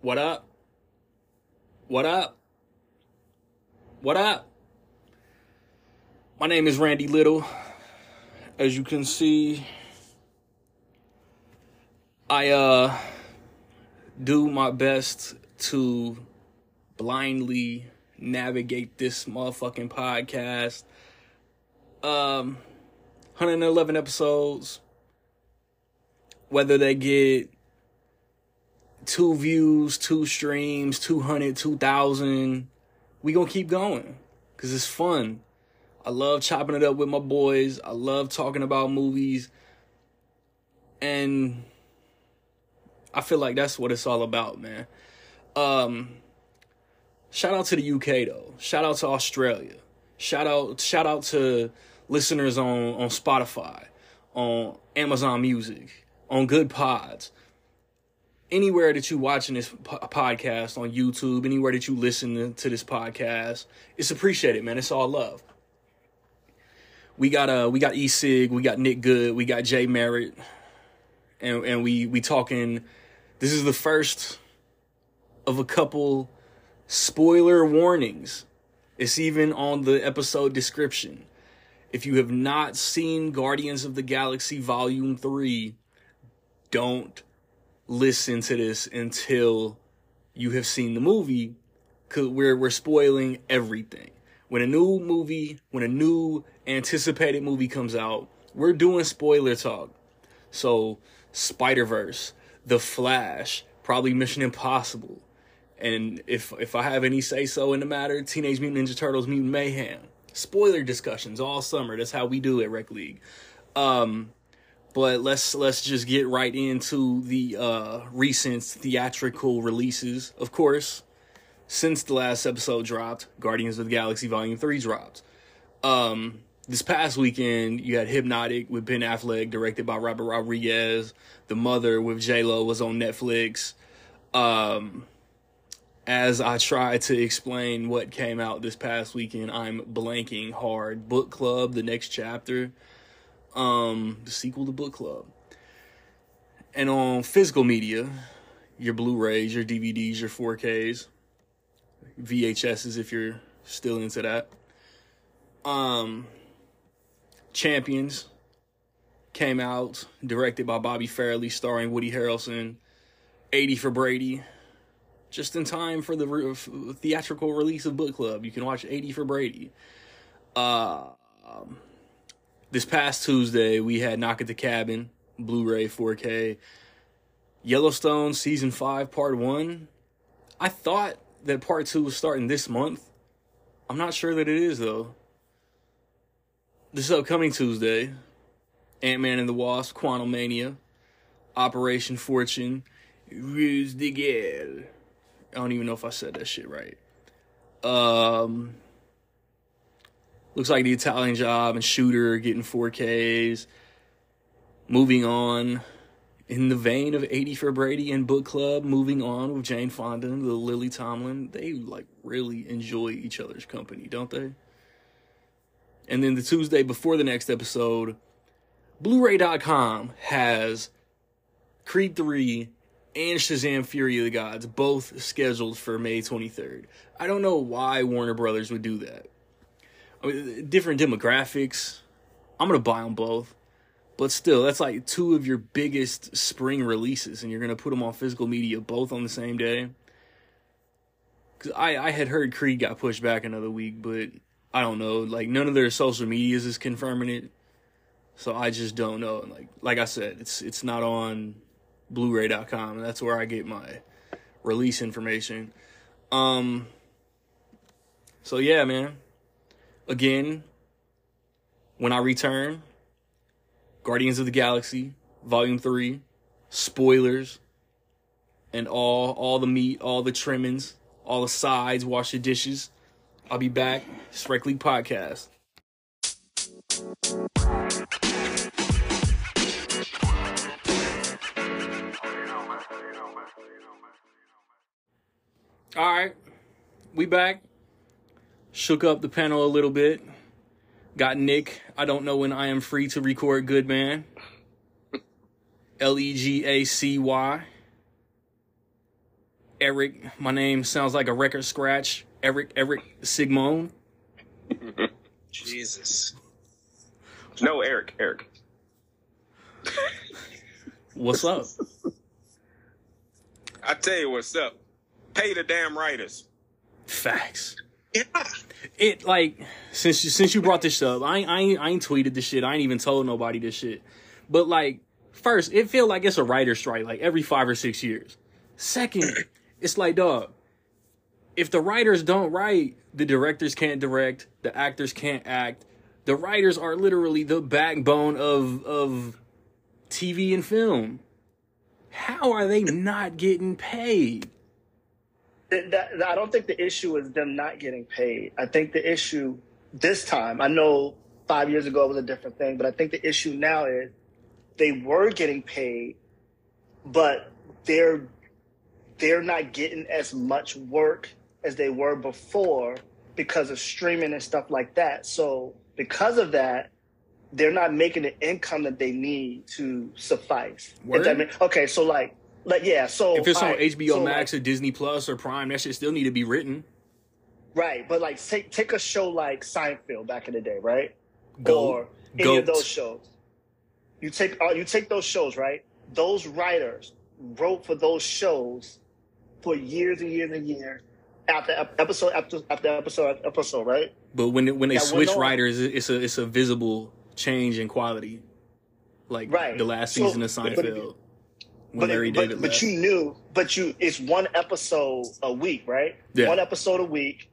What up? What up? What up? My name is Randy Little. As you can see, I uh do my best to blindly navigate this motherfucking podcast. Um 111 episodes. Whether they get two views, two streams, 200, 2000, we gonna keep going because it's fun. I love chopping it up with my boys. I love talking about movies. And I feel like that's what it's all about, man. Um shout out to the UK though. Shout out to Australia. Shout out shout out to listeners on on Spotify, on Amazon Music, on Goodpods anywhere that you watching this po- podcast on YouTube, anywhere that you listen to this podcast, it's appreciated, man. It's all love. We got uh we got E Sig, we got Nick Good, we got Jay Merritt, and and we we talking. This is the first of a couple spoiler warnings. It's even on the episode description. If you have not seen Guardians of the Galaxy Volume 3, don't listen to this until you have seen the movie because we're, we're spoiling everything. When a new movie, when a new anticipated movie comes out, we're doing spoiler talk. So, Spider Verse, The Flash, probably Mission Impossible, and if if I have any say so in the matter, Teenage Mutant Ninja Turtles, Mutant Mayhem. Spoiler discussions all summer. That's how we do it, Rec League. Um, but let's let's just get right into the uh, recent theatrical releases. Of course, since the last episode dropped, Guardians of the Galaxy Volume Three dropped. Um, this past weekend, you had Hypnotic with Ben Affleck, directed by Robert Rodriguez. The Mother with J Lo was on Netflix. Um, as I try to explain what came out this past weekend, I'm blanking hard. Book Club, the next chapter um, the sequel to Book Club. And on physical media, your Blu-rays, your DVDs, your 4Ks, VHSs if you're still into that. Um, Champions came out, directed by Bobby Farrelly, starring Woody Harrelson. 80 for Brady, just in time for the re- theatrical release of Book Club. You can watch 80 for Brady. Uh, um, this past Tuesday, we had Knock at the Cabin, Blu ray 4K. Yellowstone Season 5, Part 1. I thought that Part 2 was starting this month. I'm not sure that it is, though. This upcoming Tuesday, Ant Man and the Wasp, Quantumania, Operation Fortune, Ruse de Guerre. I don't even know if I said that shit right. Um, Looks like the Italian Job and Shooter getting 4Ks. Moving on, in the vein of 80 for Brady and Book Club, moving on with Jane Fonda, the Lily Tomlin, they like really enjoy each other's company, don't they? And then the Tuesday before the next episode, Blu-ray.com has Creed 3 and Shazam Fury of the Gods both scheduled for May 23rd. I don't know why Warner Brothers would do that. I mean, different demographics. I'm gonna buy them both, but still, that's like two of your biggest spring releases, and you're gonna put them on physical media both on the same day. Cause I I had heard Creed got pushed back another week, but I don't know. Like none of their social medias is confirming it, so I just don't know. And Like like I said, it's it's not on Blu-ray.com. That's where I get my release information. Um. So yeah, man again when I return. Guardians of the Galaxy, Volume 3, spoilers, and all all the meat, all the trimmings, all the sides, wash the dishes. I'll be back. Strike League Podcast. All right, we back shook up the panel a little bit. Got Nick. I don't know when I am free to record Goodman. L E G A C Y. Eric. My name sounds like a record scratch. Eric Eric Sigmon. Jesus. No, Eric. Eric. What's up? I tell you what's up. Pay the damn writers. Facts. Yeah. It like since you, since you brought this up, I ain't, I ain't I ain't tweeted this shit. I ain't even told nobody this shit. But like, first, it feel like it's a writer strike like every five or six years. Second, it's like dog. If the writers don't write, the directors can't direct, the actors can't act. The writers are literally the backbone of of TV and film. How are they not getting paid? That, that, I don't think the issue is them not getting paid. I think the issue this time, I know five years ago it was a different thing, but I think the issue now is they were getting paid, but they're they're not getting as much work as they were before because of streaming and stuff like that. So because of that, they're not making the income that they need to suffice. If Word? that make- okay, so like, like yeah, so If it's on alright, HBO so, Max like, or Disney Plus or Prime, that shit still need to be written. right? But like, take take a show like Seinfeld back in the day, right? Goat. Or any of those shows. You take uh, you take those shows, right? Those writers wrote for those shows for years and years and years after episode after after episode after episode, right? But when when they switch writers, it's a it's a visible change in quality. Like Right. the last So- season of but- Seinfeld, when but, Larry but, David but left. you knew, but you it's one episode a week, right? Yeah. One episode a week,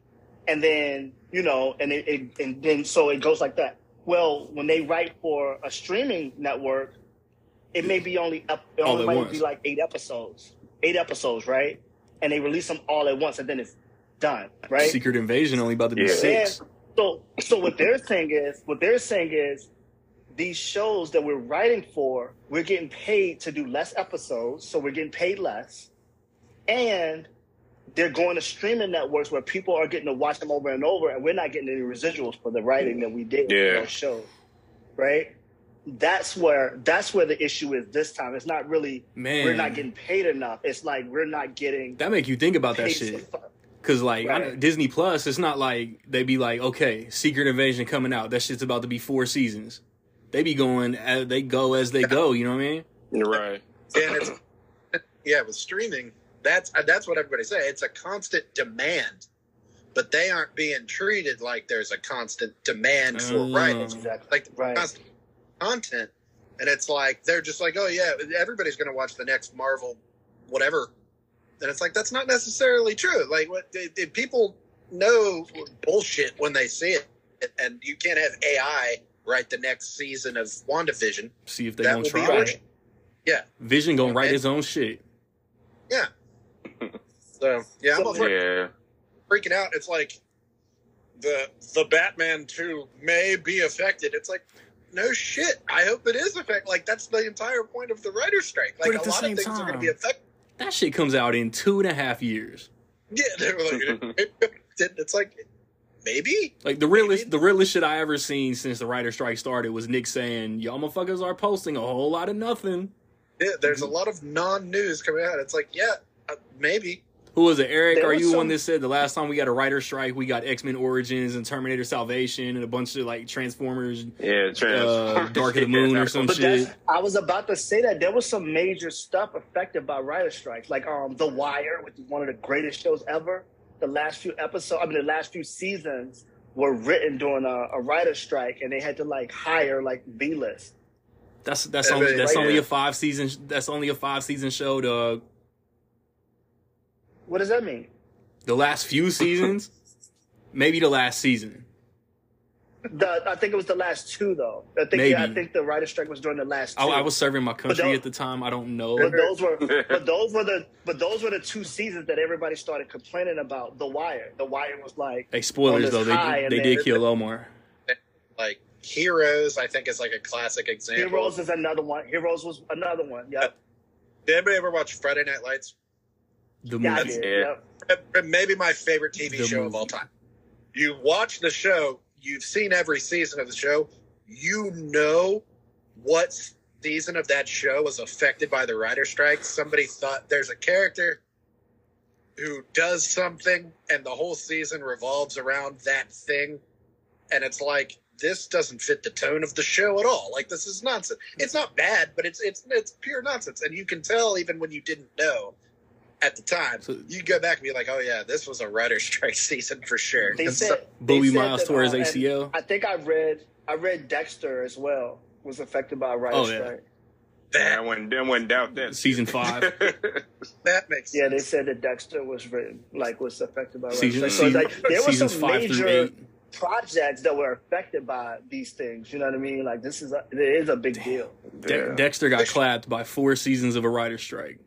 and then you know, and it, it and then so it goes like that. Well, when they write for a streaming network, it may be only up, it All only might once. be like eight episodes, eight episodes, right? And they release them all at once, and then it's done, right? Secret Invasion only about to be Yeah. six. And so, so what they're saying is, what they're saying is, these shows that we're writing for, we're getting paid to do less episodes, so we're getting paid less, and they're going to streaming networks where people are getting to watch them over and over, and we're not getting any residuals for the writing that we did Yeah. for those shows, right? That's where that's where the issue is this time. It's not really Man, we're not getting paid enough. It's like we're not getting that make you think about that shit. Cause like I. Disney Plus, it's not like they'd be like, okay, Secret Invasion coming out. That shit's about to be four seasons. They be going, as, they go as they go. You know what I mean? Right. And it's yeah, with streaming, that's that's what everybody say. It's a constant demand, but they aren't being treated like there's a constant demand for oh. writing, exactly like right. constant content. And it's like they're just like, oh yeah, everybody's going to watch the next Marvel, whatever. And it's like that's not necessarily true. Like what they, they- people know bullshit when they see it, and you can't have AI write the next season of WandaVision. See if they That gonna will be try. bullshit. Vision gonna write And- his own shit. Yeah. so yeah, I'm So- Yeah. freaking out. It's like the the Batman two may be affected. It's like no shit. I hope it is affected. Like that's the entire point of the writer's strike. Like a lot of things are going to be affected. That shit comes out in two and a half years. Yeah, they were like, it's like maybe. Like the realest, the realest shit I ever seen since the writer strike started was Nick saying, "Y'all motherfuckers are posting a whole lot of nothing." Yeah, there's Mm-hmm. a lot of non news coming out. It's like yeah, uh, maybe. Who was it, Eric? There Are you the one that said the last time we got a writer strike, we got X Men Origins and Terminator Salvation and a bunch of like Transformers, Yeah. Trans- uh, Dark of the Moon or some But shit. I was about to say that there was some major stuff affected by writer strikes, like um, The Wire, which is one of the greatest shows ever. The last few episodes, I mean, the last few seasons were written during a, a writer strike, and they had to like hire like B list. That's that's only that's right only a five season. That's only a five season show, dog. What does that mean? The last few seasons, maybe the last season. The, I think it was the last two though. I think yeah, I think the writer strike was during the last. Two. I, I was serving my country those- at the time. I don't know. But those were, but those were the, but those were the two seasons that everybody started complaining about. The Wire, The Wire was like, Hey, spoilers though. They and they did kill Omar. Like Heroes, I think is like a classic example. Heroes is another one. Heroes was another one. Yep. Did anybody ever watch Friday Night Lights? The movie. did. Yeah. Maybe my favorite TV The show of all time. You watch the show, you've seen every season of the show, you know what season of that show was affected by the writer strike. Somebody thought there's a character who does something and the whole season revolves around that thing, and it's like this doesn't fit the tone of the show at all. Like this is nonsense. It's not bad, but it's it's it's pure nonsense, and you can tell even when you didn't know at the time. So- you go back and be like, oh yeah, this was a writer strike season for sure. They said so- they Boobie Miles that, tore his uh, ACL. I think I read I read Dexter as well was affected by a writer's Oh, yeah. strike. I that wouldn't, I wouldn't doubt that. Season five. that makes Yeah, they said that Dexter was written like was affected by a writer's Season, strike. So like there were seasons some five major projects that were affected by these things. You know what I mean? Like this is a, it is a big deal. De- Yeah. Dexter got clapped by four seasons of a writer's strike.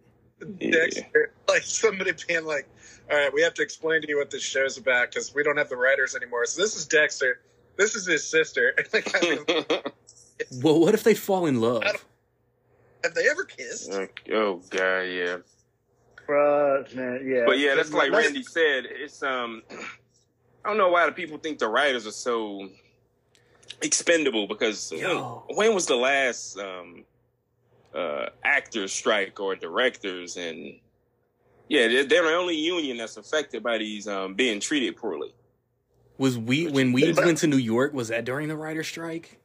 Yeah. Dexter, like somebody being like, "All right, we have to explain to you what this show's about because we don't have the writers anymore." So this is Dexter. This is his sister. Like, I mean, Well, what if they fall in love? Have they ever kissed? oh god, yeah. Bruh, man, yeah. But yeah, that's like Let's- Randy said. It's um, I don't know why the people think the writers are so expendable because when, Yo. when was the last um, uh, actors strike or directors and yeah, they're, they're the only union that's affected by these um, being treated poorly. Was we when we went to New York? Was that during the writer's strike?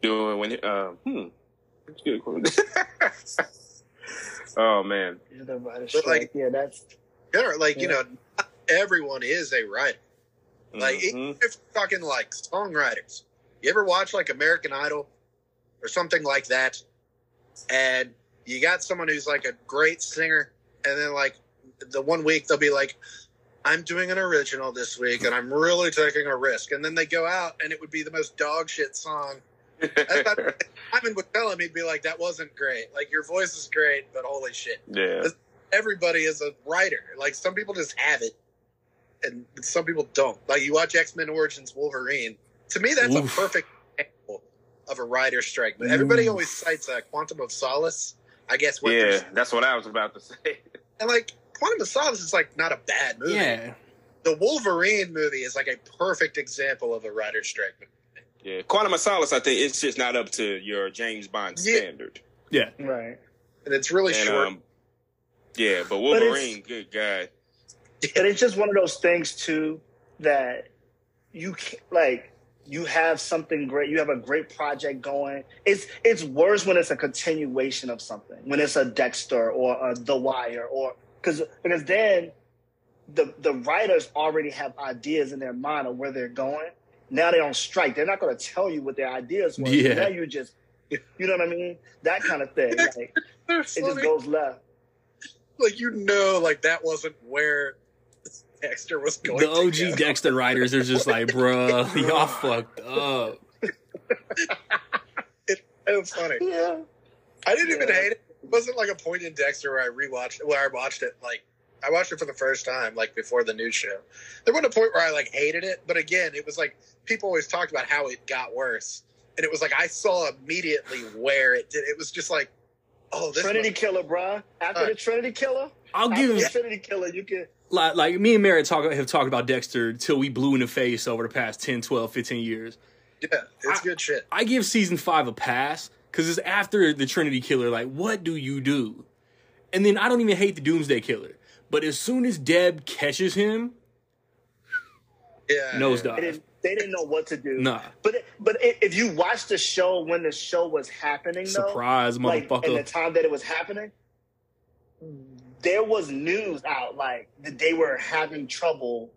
Doing when uh, hmm. Oh man, Yeah, the writer's But, like- yeah, that's Yeah, like you know, not everyone is a writer. Like Mhm. if you're talking like songwriters, you ever watch like American Idol or something like that, and you got someone who's like a great singer, and then like the one week they'll be like, "I'm doing an original this week, and I'm really taking a risk," and then they go out and it would be the most dog shit song. I thought Simon would tell him he'd be like, "That wasn't great. Like your voice is great, but holy shit." yeah. everybody is a writer. Like some people just have it, and some people don't. Like you watch X Men Origins Wolverine. To me, that's Oof. a perfect example of a writer strike. But everybody Oof. always cites uh, Quantum of Solace. I guess what Yeah, that's what I was about to say. and like Quantum of Solace is like not a bad movie. Yeah. The Wolverine movie is like a perfect example of a writer strike. Yeah, Quantum of Solace. I think it's just not up to your James Bond Yeah. standard. Yeah. right. And it's really And, short. um, yeah, but it's- Wolverine, good guy. But it's just one of those things too that you can't like you have something great, you have a great project going. It's it's worse when it's a continuation of something, when it's a Dexter or a The Wire, or because because then the the writers already have ideas in their mind of where they're going. Now they're on strike. They're not going to tell you what their ideas were. Yeah. Now you just, you know what I mean? That kind of thing. Like, it just goes left. like you know, like that wasn't where Dexter was going. The OG go. Dexter writers are just like, bruh, y'all fucked up. It was funny. Yeah. I didn't even hate it. It wasn't like a point in Dexter where I rewatched where I watched it like I watched it for the first time like before the new show. There wasn't a point where I like hated it, but again, it was like people always talked about how it got worse, and it was like I saw immediately where it did. It was just like, oh, this Trinity was- Killer, bruh. After Alright. the Trinity Killer, I'll after give the Trinity Killer, you can. Like, like me and Merritt talk have talked about Dexter till we blew in the face over the past 10, 12, 15 years. yeah, it's I- good shit. I give season five a pass because it's after the Trinity Killer. Like, what do you do? And then I don't even hate the Doomsday Killer, but as soon as Deb catches him, Yeah, They nosedive. didn't, they didn't know what to do. Nah, But it, but i if you watch the show when the show was happening, though, surprise, like in the time that it was happening, there was news out like that they were having trouble.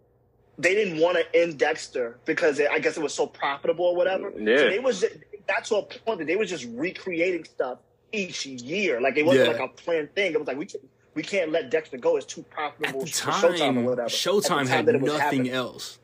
They didn't want to end Dexter because it, I guess it was so profitable or whatever. Yeah. So they was just, got to a point that they was just recreating stuff each year. Like it wasn't Yeah. like a planned thing. It was like we can, we can't let Dexter go. It's too profitable. At profitable the for Showtime time, or whatever. At the Showtime time had that it was nothing happening. else.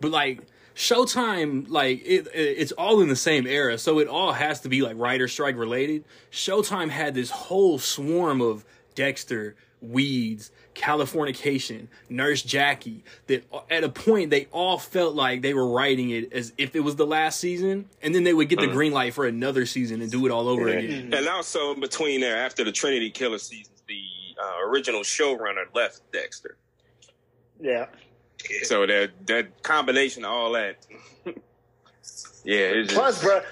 But like Showtime, like it, it, it's all in the same era, so it all has to be like writer strike related. Showtime had this whole swarm of Dexter, Weeds, Californication, Nurse Jackie. That at a point they all felt like they were writing it as if it was the last season, and then they would get the green light for another season and do it all over Yeah. again. And also in between there, after the Trinity Killer seasons, the uh, original showrunner left Dexter. Yeah. So that that combination of all that, yeah, it's just, Plus, bro,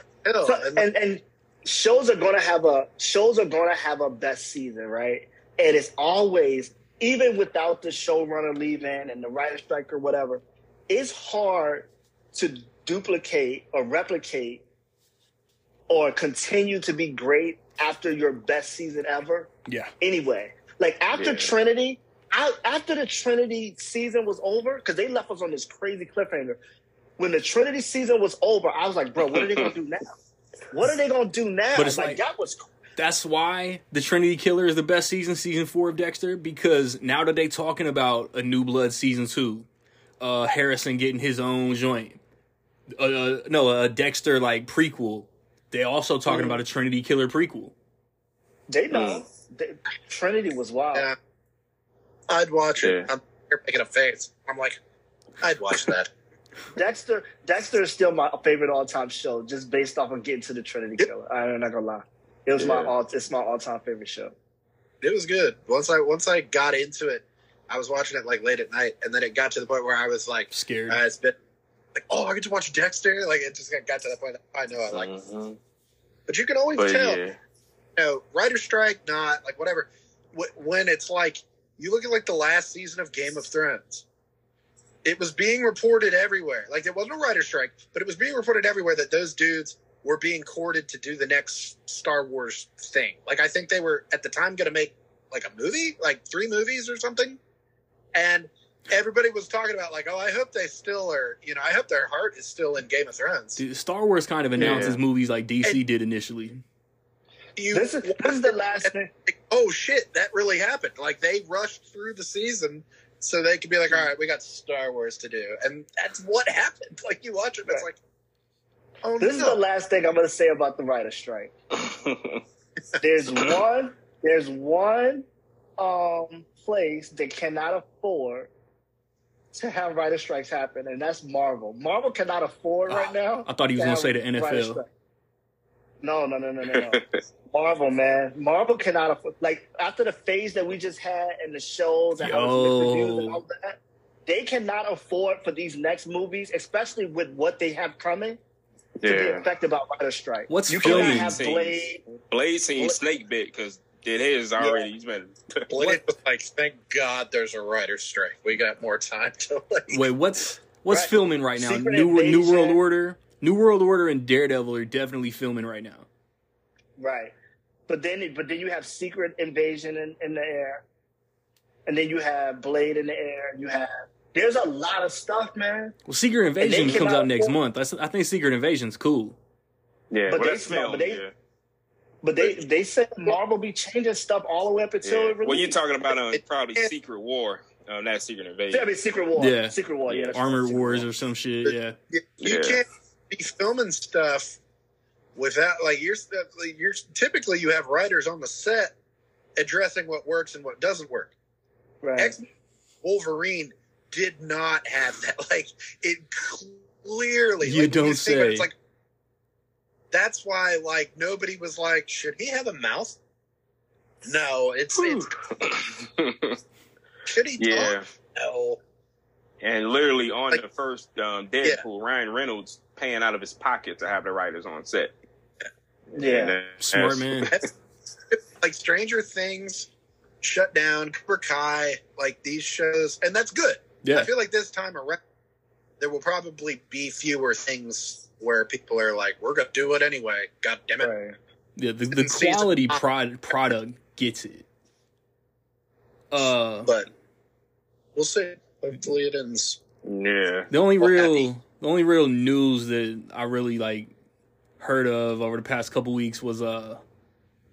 So, and- and and shows are gonna have a shows are gonna have a best season, right? And it's always even without the showrunner leaving and the writer strike or whatever, it's hard to duplicate or replicate or continue to be great after your best season ever. Yeah. Anyway, like after Yeah. Trinity, I, after the Trinity season was over, because they left us on this crazy cliffhanger. When the Trinity season was over, I was like, bro, what are they gonna do now? What are they gonna do now? But it's like, like- that was That's why the Trinity Killer is the best season, season four of Dexter, because now that they're talking about a New Blood season two, uh, Harrison getting his own joint, uh, uh, no, a Dexter like prequel. They also talking Mhm. about a Trinity Killer prequel. they know. They- Trinity was wild. Yeah. I'd watch it. Yeah. I'm here making a face. I'm like, I'd watch that. Dexter Dexter is still my favorite all time show, just based off of getting to the Trinity Yep. Killer. I'm not gonna lie. It was my all it's my all time favorite show. it was good. Once I once I got into it, I was watching it like late at night, and then it got to the point where I was like, Scared. uh, it's been like, oh, I get to watch Dexter. Like it just got, got to that point. I know I like, it. Mhm. but you can always But tell. yeah, you know, writer strike, not like whatever. When it's like you look at like the last season of Game of Thrones, it was being reported everywhere. Like there wasn't a writer strike, but it was being reported everywhere that those dudes were being courted to do the next Star Wars thing. Like I think they were at the time going to make like a movie, like three movies or something, and everybody was talking about like, oh, I hope they still are. You know, I hope their heart is still in Game of Thrones. Dude, Star Wars kind of announces Yeah. movies like DC did initially. You, This is this is the last thing. like, oh shit, that really happened. Like they rushed through the season so they could be like, all right, we got Star Wars to do, and that's what happened. Like you watch it, it's like, oh This is the last thing I'm gonna say about the writer strike. There's one there's one um place that cannot afford to have writer strikes happen, and that's Marvel. Marvel cannot afford right Ah, now. I thought he was to gonna say the NFL. No, no, no, no, no, no. Marvel, man. Marvel cannot afford like after the phase that we just had and the shows and how it's been produced and all that, they cannot afford for these next movies, especially with what they have coming, to be yeah, affected by writer strike. What's you filming cannot have scenes? Blade. Blade seen Snake bit because did his already. He's been Blade was like, thank God there's a writer's strike. We got more time to like. Wait, what's what's Right. filming right now? Secret New New World Order, New World Order, and Daredevil are definitely filming right now. Right. But then but then you have Secret Invasion in, in the air. And then you have Blade in the air. and You have there's a lot of stuff, man. Well, Secret Invasion comes cannot out next afford- month. That's, I think Secret Invasion's cool. yeah. But well, they smell- film. but they- yeah. But they they said Marvel be changing stuff all the way up until Yeah. it releases. Well, you're talking about um, probably It- Secret War, um, not Secret Invasion. Yeah, I mean Secret War. Yeah. Secret War, yeah. Yeah. right, Armored Wars War. or some shit. Yeah. You, you Yeah. can't be filming stuff without like you're you're typically you have writers on the set addressing what works and what doesn't work. Right. X Wolverine did not have that. Like it clearly. You like, don't think about it, say. It's like that's why like nobody was like, should he have a mouth? No, it's, it's should he yeah. talk? No. And literally on Like- the first um, Deadpool, Ryan Reynolds paying out of his pocket to have the writers on set. Yeah. And that- Smart that's- man. That's like Stranger Things, shut down, Cobra Kai, like these shows, and that's good. I feel like this time around, there will probably be fewer things where people are like, "We're gonna do it anyway." God damn it! Right. Yeah. The, the quality prod, product gets it. Uh, But we'll see. Hopefully, it ends. Yeah. the only Well, real, the only real news that I really like heard of over the past couple weeks was uh,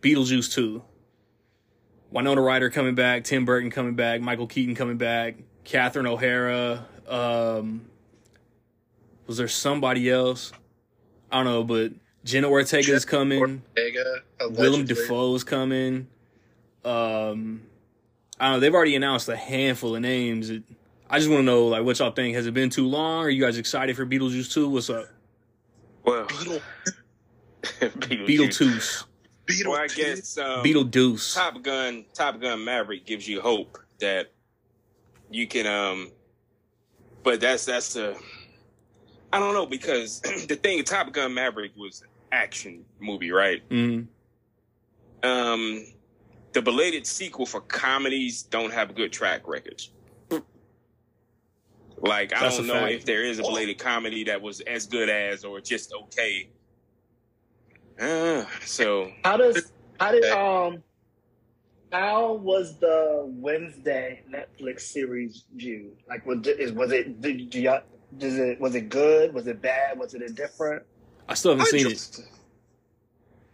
Beetlejuice two. Winona Ryder coming back, Tim Burton coming back, Michael Keaton coming back, Catherine O'Hara. Um, was there somebody else? I don't know, but Jenna Ortega is coming. Ortega, Willem allegedly. is coming. Um, I don't know. They've already announced a handful of names. It, I just want to know, like, what y'all think? Has it been too long? Are you guys excited for Beetlejuice 2? What's up? Well, Beetle, Beetlejuice. Beetlejuice. Beetle. Well, I guess um, Beetlejuice. Top Gun, Top Gun Maverick gives you hope that you can. um But that's that's a. I don't know because the thing, Top Gun Maverick was action movie, right? Mm, Um, the belated sequel for comedies don't have good track records. Like I That's don't know fact. if there is a belated comedy that was as good as or just okay. Uh, so How does how did um how was the Wednesday Netflix series viewed? Like was it is was it did, do y'all, does it was it good? Was it bad? Was it indifferent? I still haven't I seen it. just-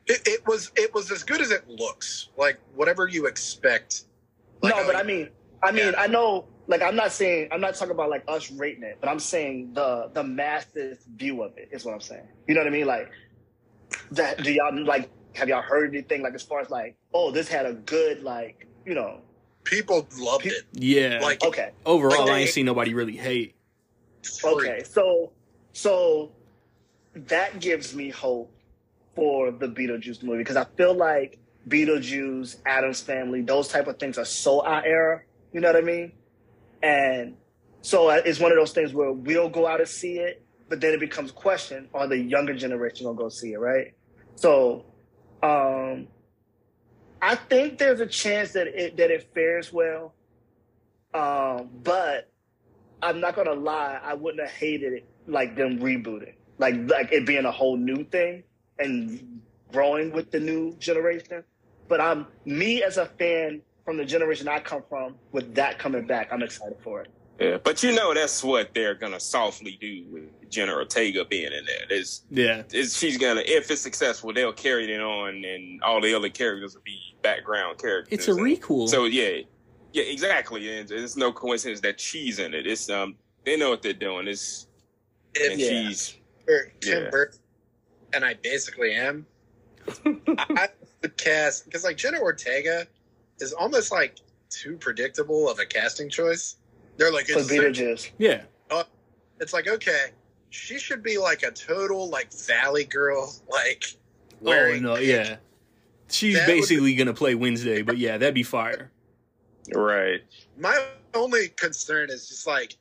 It, it was it was as good as it looks. Like whatever you expect. Like, no, but I mean I mean Yeah. I know like I'm not saying I'm not talking about like us rating it, but I'm saying the the masses view of it is what I'm saying. You know what I mean? Like that do y'all like have y'all heard anything like as far as like, oh, this had a good like, you know, people loved Pe- it. Yeah. Like okay. Overall, like I ain't they- seen nobody really hate. Okay, so so that gives me hope for the Beetlejuice movie because I feel like Beetlejuice, Addams Family, those type of things are so our era. You know what I mean? And so uh, it's one of those things where we'll go out and see it, but then it becomes a question: Are the younger generation gonna go see it? Right? So, um, I think there's a chance that it that it fares well, um, but I'm not gonna lie, I wouldn't have hated it like them rebooting, like like it being a whole new thing and growing with the new generation. But I'm me as a fan from the generation I come from, with that coming back, I'm excited for it. Yeah, but you know that's what they're gonna softly do with Jenna Ortega being in there. There's Yeah. is she's gonna if it's successful they'll carry it on and all the other characters will be background characters It's a And requel. so yeah yeah exactly and it's no coincidence that she's in it it's um they know what they're doing it's If and Yeah. she's you're Tim Yeah. Burton, and I basically am, I would cast because like Jenna Ortega is almost like too predictable of a casting choice. They're like For it's, Beetlejuice, yeah. Oh, it's like okay, she should be like a total like Valley girl, like Oh wearing no, yeah. She's That would be- basically gonna play Wednesday, but yeah, that'd be fire. right My only concern is just like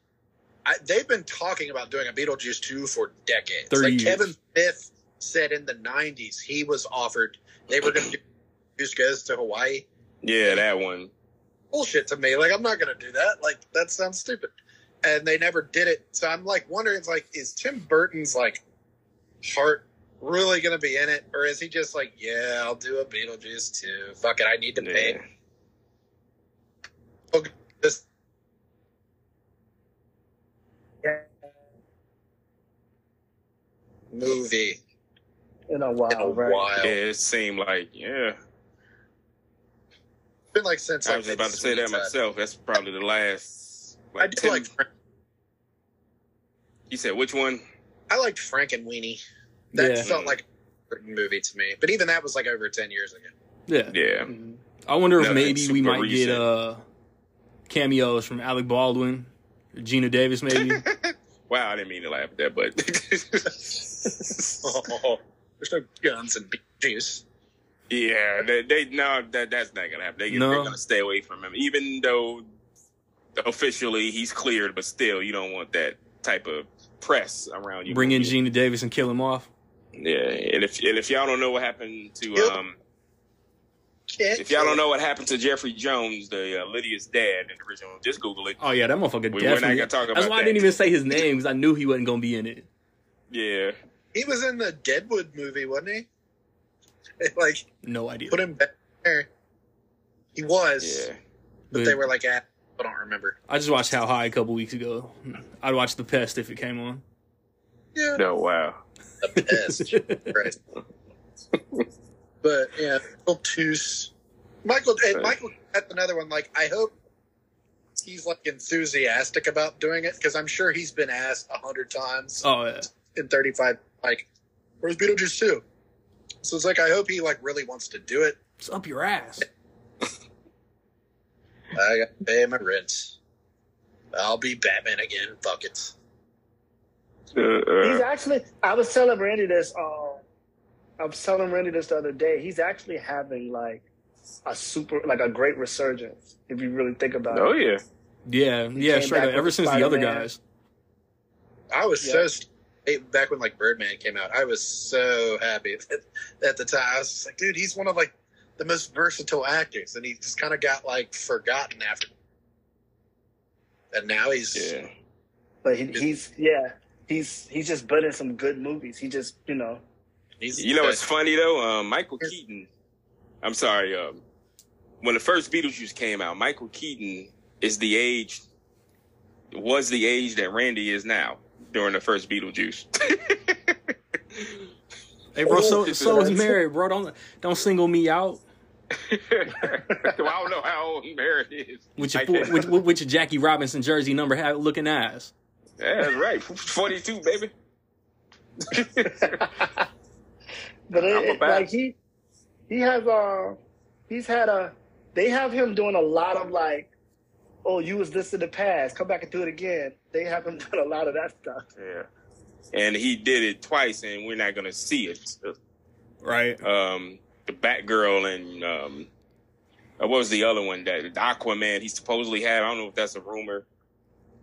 I, they've been talking about doing a Beetlejuice two for decades. 30 like years. Kevin Smith said in the '90s, he was offered they were going to do Goose Goes to Hawaii. yeah that one Bullshit to me. Like I'm not going to do that. Like that sounds stupid. And they never did it. So I'm like wondering, it's like, is Tim Burton's like heart really going to be in it, or is he just like, yeah, I'll do a Beetlejuice too. Fuck it, I need to pay. yeah. Okay, This movie in a while, in a while, right? while. yeah it seemed like yeah It's been like since I like was just about to say that Sweeney Todd. myself that's probably the last I like do Tim, like Frank, you said which one I liked Frankenweenie. That Yeah. felt like a movie to me, but even that was like over ten years ago. Yeah. yeah Mhm. I wonder if No, maybe we might recent. get uh cameos from Alec Baldwin, Geena Davis, maybe. wow I didn't mean to laugh at that but Oh, there's no guns and juice. Yeah, they, they no, that that's not gonna happen. They, No. They're gonna stay away from him, even though officially he's cleared. But still, you don't want that type of press around you. Bring in Geena Davis and kill him off. Yeah, and if and if y'all don't know what happened to Yep. um, Can't if y'all don't know what happened to Jeffrey Jones, the uh, Lydia's dad in the original, just Google it. Oh yeah, that motherfucker We- we're not definitely. gonna talk That's about why I didn't even say his name because I knew he wasn't gonna be in it. Yeah, he was in the Deadwood movie, wasn't he? like No idea. put him back there. He was, yeah. but they were like, ah, I don't remember. I just watched How High a couple weeks ago. I'd watch The Pest if it came on. Yeah, No, wow. the Pest. right? But yeah, Michael Toos, Michael, and Right. Michael. That's another one. Like, I hope he's like enthusiastic about doing it because I'm sure he's been asked a hundred times Oh yeah. in 35. Like, where's Beetlejuice two? So it's like I hope he like really wants to do it. It's up your ass. I got to pay my rent. I'll be Batman again. Fuck it. Uh, He's actually. I was telling Randy this. Um, I was telling Randy this the other day. He's actually having like a super, like a great resurgence. If you really think about oh it. Oh yeah. Yeah, He yeah, came straight back up. with Ever since the other guys. I was Yeah. so st- hey, back when like Birdman came out. I was so happy at, at the time. I was just like, dude, he's one of like the most versatile actors, and he just kind of got like forgotten after. And now he's Yeah. But he, he's yeah, he's he's just been in some good movies. He just you know he's You know what's funny though? Um, Michael Keaton. I'm sorry. Um, when the first Beetlejuice came out, Michael Keaton is the age, was the age that Randy is now during the first Beetlejuice. Hey, bro, so Oh, so is Mary, bro. Don't don't single me out well, I don't know how old Merritt is. with your Like full- that. with, with, with your Jackie Robinson jersey number looking ass. Yeah, that's right. 42, baby. But it, I'm a it- bad- like he he has uh he's had a they have him doing a lot of like oh you was this in the past come back and do it again. They haven't done a lot of that stuff. yeah. And he did it twice, and we're not going to see it. Right. um, the Batgirl and um, uh, what was the other one that the Aquaman he supposedly had? I don't know if that's a rumor,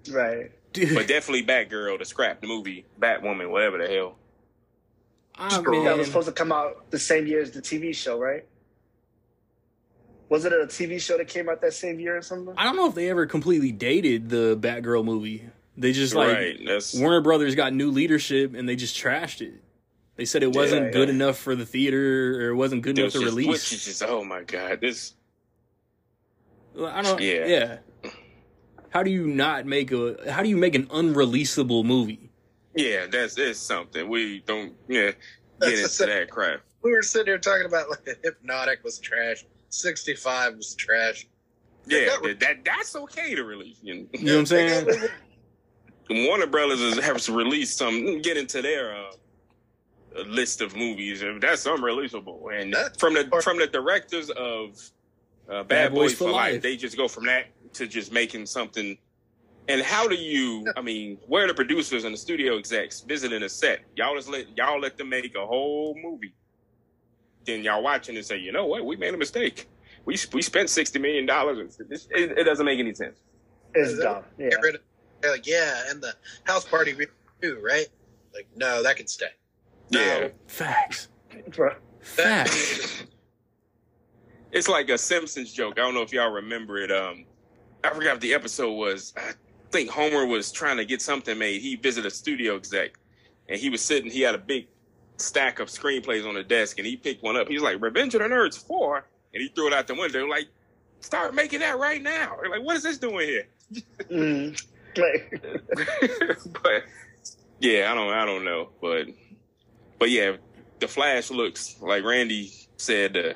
Right. Dude, but definitely Batgirl, the scrap the movie, Batwoman, whatever the hell. I That was supposed to come out the same year as the TV show, right? Was it a TV show that came out that same year or something? I don't know if they ever completely dated the Batgirl movie. They just like right, that's Warner Brothers got new leadership and they just trashed it. They said it wasn't Yeah, good yeah. enough for the theater or it wasn't good it enough was to just, release. which is just oh my god, this I don't. Yeah. Yeah. How do you not make a? How do you make an unreleasable movie? yeah, that's it's something we don't yeah get the into same- that crap. we were sitting there talking about like Hypnotic was trash, sixty five was trash. Yeah, got- that, that that's okay to release. You know? You know what I'm saying? Warner Brothers is- has released some get into their uh, list of movies. and That's unreleasable, and That's from the part- from the directors of uh, Bad, Boys, for Life, they just go from that to just making something. And how do you? I mean, where are the producers and the studio execs visiting a set? Y'all just let y'all let them make a whole movie. Then y'all watching and say, you know what? We made a mistake. We we spent sixty million dollars. It, it doesn't make any sense. It's dumb. Yeah. Get rid of, they're like, yeah, and the house party too, right? Like, no, that can stay. Yeah. No, Facts. Facts. It's like a Simpsons joke. I don't know if y'all remember it. Um, I forgot what the episode was. I think Homer was trying to get something made. He visited a studio exec, and he was sitting. He had a big stack of screenplays on the desk, and he picked one up. He's like, "Revenge of the Nerds 4. and he threw it out the window. Like, start making that right now. They're like, what is this doing here? Mm. Like, but yeah, I don't, I don't know, but but yeah, the Flash looks like Randy said. Uh,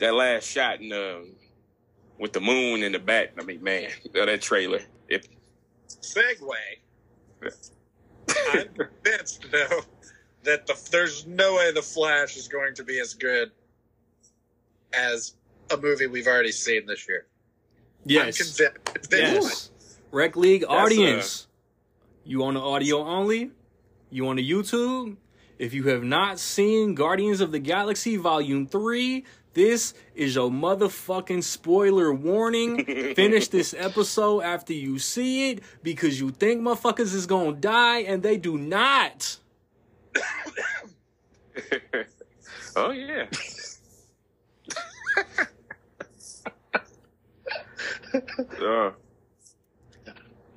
that last shot in the with the moon and the bat. I mean, man, that trailer. If Segway. I'm convinced though that the there's no way the Flash is going to be as good as a movie we've already seen this year. I'm Yes. convinced. Yes. Rec League uh, audience. You on the audio only? You on the YouTube? If you have not seen Guardians of the Galaxy Volume 3, this is your motherfucking spoiler warning. Finish this episode after you see it because you think motherfuckers is gonna die and they do not. oh yeah, uh,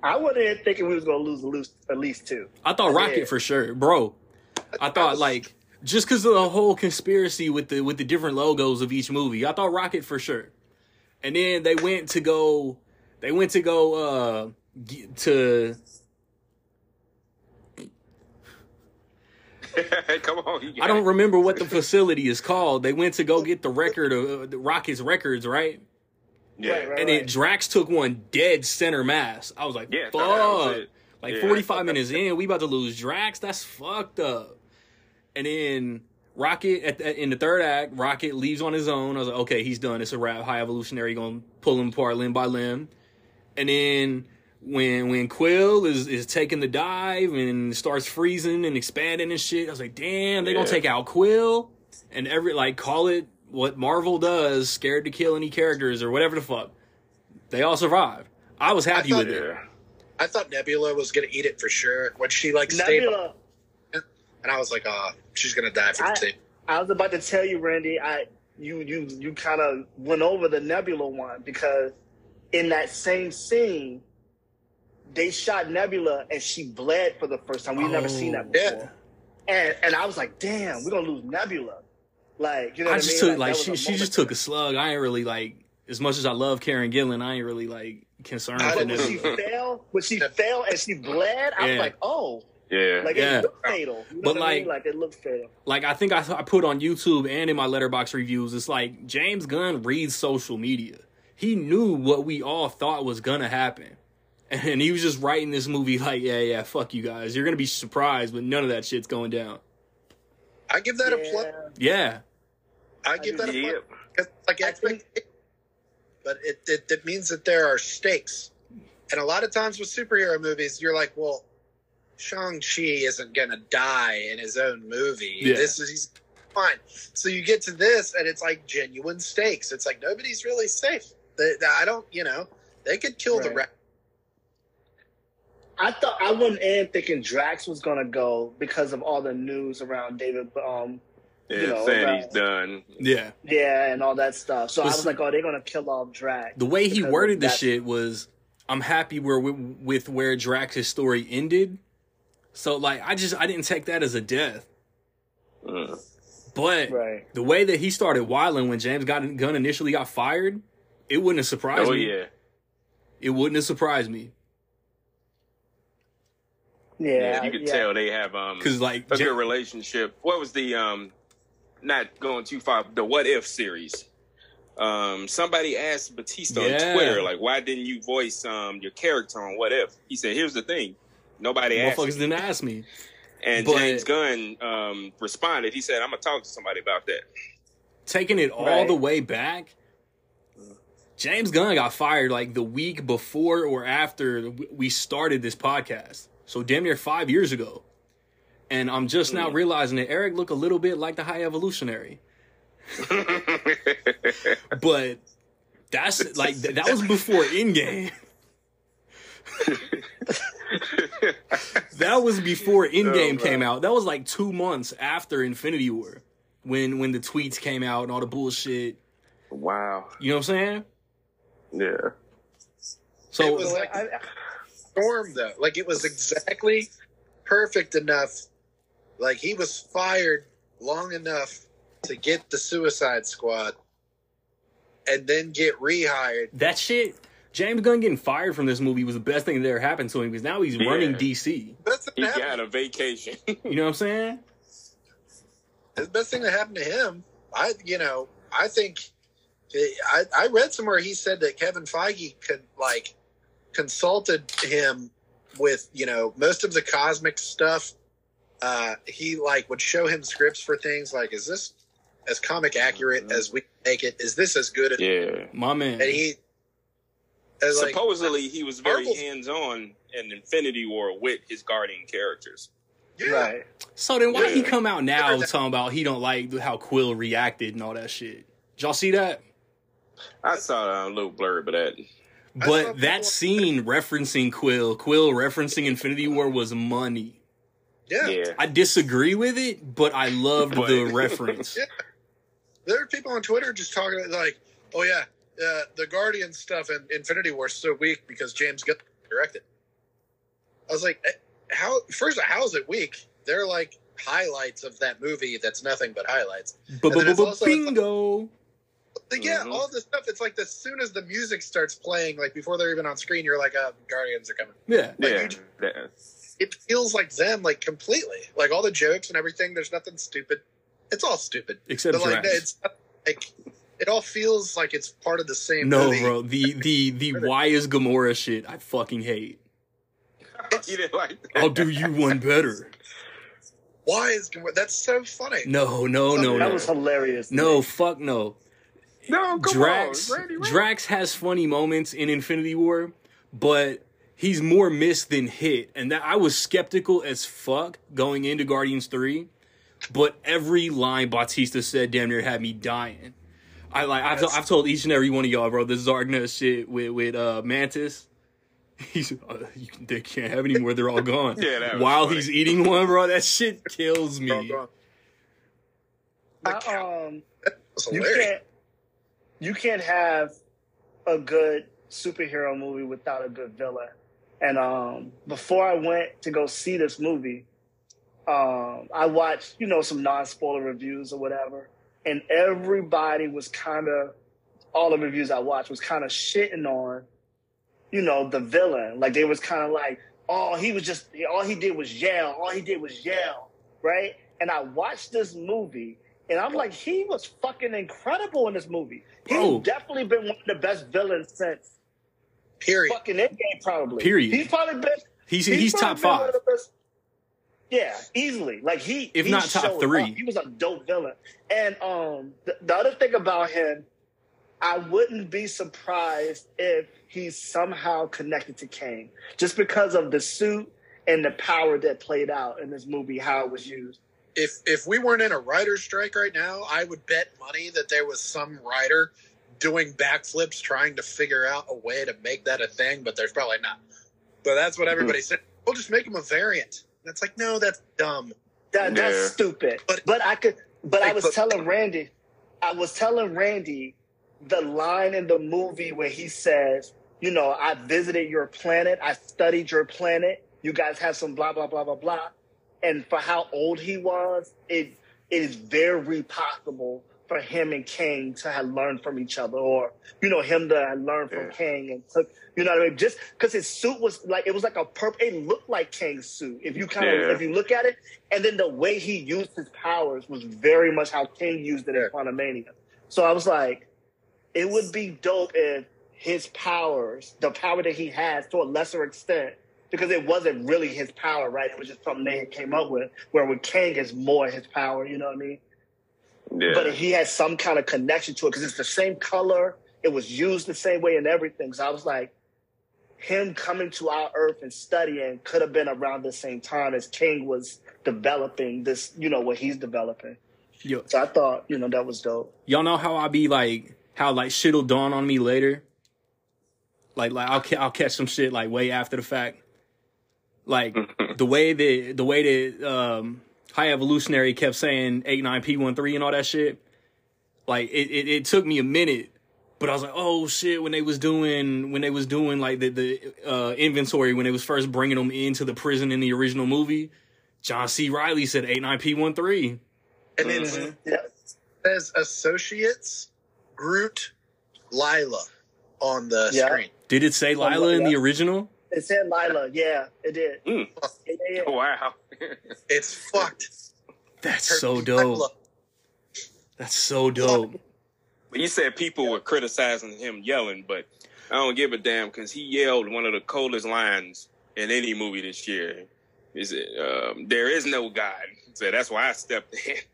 I went in thinking we was gonna lose at least, at least two. I thought Rocket Yeah. for sure, bro. I thought like just because of the whole conspiracy with the with the different logos of each movie, I thought Rocket for sure. And then they went to go, they went to go uh g- to come on. you I don't it. remember what the facility is called. They went to go get the record of uh, the Rocket's records, right? Yeah, Right, right. And then Drax took one dead center mass. I was like, yeah. Fuck. was. Like Yeah, 45 minutes in, we about to lose Drax. That's fucked up. And then Rocket at the, in the third act, Rocket leaves on his own. I was like, okay, he's done. It's a wrap. High evolutionary gonna pull him apart limb by limb. And then when when Quill is is taking the dive and starts freezing and expanding and shit, I was like, damn, they gonna take out Quill and every like call it what Marvel does, scared to kill any characters or whatever the fuck. They all survived. I was happy I with it. I thought Nebula was going to eat it for sure when she like stayed, Nebula. and I was like, oh, she's going to die for I- the team. I was about to tell you, Randy. I you you you kind of went over the Nebula one because in that same scene, they shot Nebula and she bled for the first time. We've never seen that Oh, before. And and I was like, damn, we're gonna lose Nebula. Like, you know I what just I mean? took like that she she just took a slug. I ain't really like as much as I love Karen Gillan. I ain't really like concerned I for But when she fell, when she fell and she bled, I Yeah. was like, oh, Yeah. like Yeah. it looked fatal. You know But what I mean? like- like it looked fatal. Like I think I, I put on YouTube and in my Letterboxd reviews. It's like James Gunn reads social media. He knew what we all thought was gonna happen, and he was just writing this movie like, yeah, yeah, fuck you guys. You're gonna be surprised, but none of that shit's going down. I give that a plus. Yeah. Yeah, I give that a plus. Yep. 'Cause, like I think- but it, it it means that there are stakes, and a lot of times with superhero movies, you're like, well, Shang Chi isn't gonna die in his own movie. Yeah. This is he's fine. So you get to this, and it's like genuine stakes. It's like nobody's really safe. They, they- I don't, you know, they could kill the Right. Rest. I thought I went in thinking Drax was gonna go because of all the news around David, um, Yeah, you know, saying right. he's done. yeah. yeah, and all that stuff. So I Was- was like, oh, they're gonna kill off Drax. The way he worded the shit was, I'm happy where with where Drax's story ended. So like, I just I didn't take that as a death, Mm. but Right. the way that he started whiling when James got, gun initially got fired, it wouldn't have surprised Oh me. yeah. It wouldn't have surprised me Yeah. Yeah, you could yeah. tell they have um because like a Ja- good relationship. What was the um not going too far the what if series? Um somebody asked Bautista Yeah. on Twitter, like, why didn't you voice um your character on what if? He said, Here's the thing. Nobody asked motherfuckers me. didn't ask me. And but- James Gunn um responded, he said, I'm gonna talk to somebody about that. Taking it all Right. the way back, James Gunn got fired like the week before or after we started this podcast. So damn near five years ago. And I'm just now realizing that Eric looked a little bit like the High Evolutionary. But that's like th- that was before Endgame. That was before oh, Endgame Oh, came out. That was like two months after Infinity War, when when the tweets came out and all the bullshit. wow. You know what I'm saying? Yeah. So It was like- I, I- storm though. Like it was exactly perfect enough. Like he was fired long enough to get the Suicide Squad, and then get rehired. that shit, James Gunn getting fired from this movie was the best thing that ever happened to him because now he's Yeah. running DC. Best thing He that got a vacation. You know what I'm saying? the best thing that happened to him. I, you know, I think I, I read somewhere he said that Kevin Feige could like consulted him with you know most of the cosmic stuff. Uh, he like would show him scripts for things like, is this as comic accurate as we make it? Is this as good as yeah. My man. and he as like Supposedly he was very Marvel's- hands on in Infinity War with his Guardian characters. yeah, right. so then why he come out now Remember talking about he don't like how Quill reacted and all that shit? Did y'all see that? I saw a little blurb of that. I But that people- scene referencing Quill, Quill referencing Infinity War was money. yeah, Yeah. I disagree with it, but I loved But- the reference. Yeah. There are people on Twitter just talking like, oh yeah, uh, the Guardian stuff in Infinity War is so weak because James Gunn directed. I was like, eh, how? First, how is it weak? They're like highlights of that movie. That's nothing but highlights. then it's also- Bingo. Like, yeah, Mhm. all this stuff. It's like as soon as the music starts playing, like before they're even on screen, you're like, oh, Guardians are coming. Yeah. Like, Yeah. just- that- It feels like them, like completely, like all the jokes and everything. There's nothing stupid. It's all stupid. Except But like, Drax. it's not, like it all feels like it's part of the same No, movie. bro. The the the why is Gamora shit I fucking hate. you didn't like that. I'll do you one better. Why is that's so funny? No, no, no, that no. was hilarious. No, me. fuck no. No, come Drax on. Randy, Randy. Drax has funny moments in Infinity War, but he's more missed than hit. And that I was skeptical as fuck going into Guardians 3, but every line Bautista said damn near had me dying. I like I've, I've told each and every one of y'all, bro, the Zargna shit with with uh, Mantis. He's uh, you, they can't have any more. They're all gone. Yeah, that While funny. he's eating one, bro, that shit kills me. Wrong, wrong. I, um, you can't you can't have a good superhero movie without a good villain. And um, before I went to go see this movie, um, I watched you know some non spoiler reviews or whatever, and everybody was kind of all the reviews I watched was kind of shitting on, you know, the villain. Like they was kind of like, oh, he was just all he did was yell, all he did was yell, right? And I watched this movie and I'm like, he was fucking incredible in this movie. He's definitely been one of the best villains since Period. fucking Endgame, probably. Period. He's probably been. He's he's, top been one five. Yeah, easily. Like he, If he not top three. up. He was a dope villain. And um, the, the other thing about him, I wouldn't be surprised if he's somehow connected to Kang, just because of the suit and the power that played out in this movie, how it was used. If if we weren't in a writer's strike right now, I would bet money that there was some writer doing backflips trying to figure out a way to make that a thing, but there's probably not. But that's what mm-hmm. everybody said. We'll just make him a variant. And it's like, no, that's dumb. That, that's Yeah. stupid. But, But- I could. But I was but- telling Randy, I was telling Randy the line in the movie where he says, "You know, I visited your planet. I studied your planet. You guys have some blah blah blah blah blah." And for how old he was, it it is very possible for him and Kang to have learned from each other, or you know, him to have learned from Yeah. Kang and took. You know what I mean? Just because his suit was like it was like a purple. It looked like Kang's suit. If you kind of Yeah. if you look at it, and then the way he used his powers was very much how Kang used it in Quantumania. So I was like, it would be dope if his powers, the power that he has to a lesser extent, because it wasn't really his power, right? It was just something they came up with, where with Kang is more his power, you know what I mean? Yeah. But he had some kind of connection to it because it's the same color, it was used the same way and everything. So I was like, him coming to our earth and studying could have been around the same time as Kang was developing this, you know, what he's developing. Yo, So I thought, you know, that was dope. y'all know how I be like how like shit'll dawn on me later. Like like I'll ca- I'll catch some shit like way after the fact. Like the way that the way that um High Evolutionary kept saying eight nine P one three and all that shit. Like it, it, it took me a minute, but I was like, oh shit, when they was doing when they was doing like the the uh, inventory when they was first bringing them into the prison in the original movie, John C. Reilly said eight nine P one three. And then it Mhm. Yeah. says associates, Groot, Lylla on the Yeah. screen. Did it say Lylla in the original? It said Lylla. Yeah, it did. Mm. Yeah, yeah, yeah. wow. It's fucked. That's Her- so Lylla. dope. That's so dope. But you said people were criticizing him yelling, but I don't give a damn because he yelled one of the coldest lines in any movie this year. Is it? Um, there is no God. So that's why I stepped in.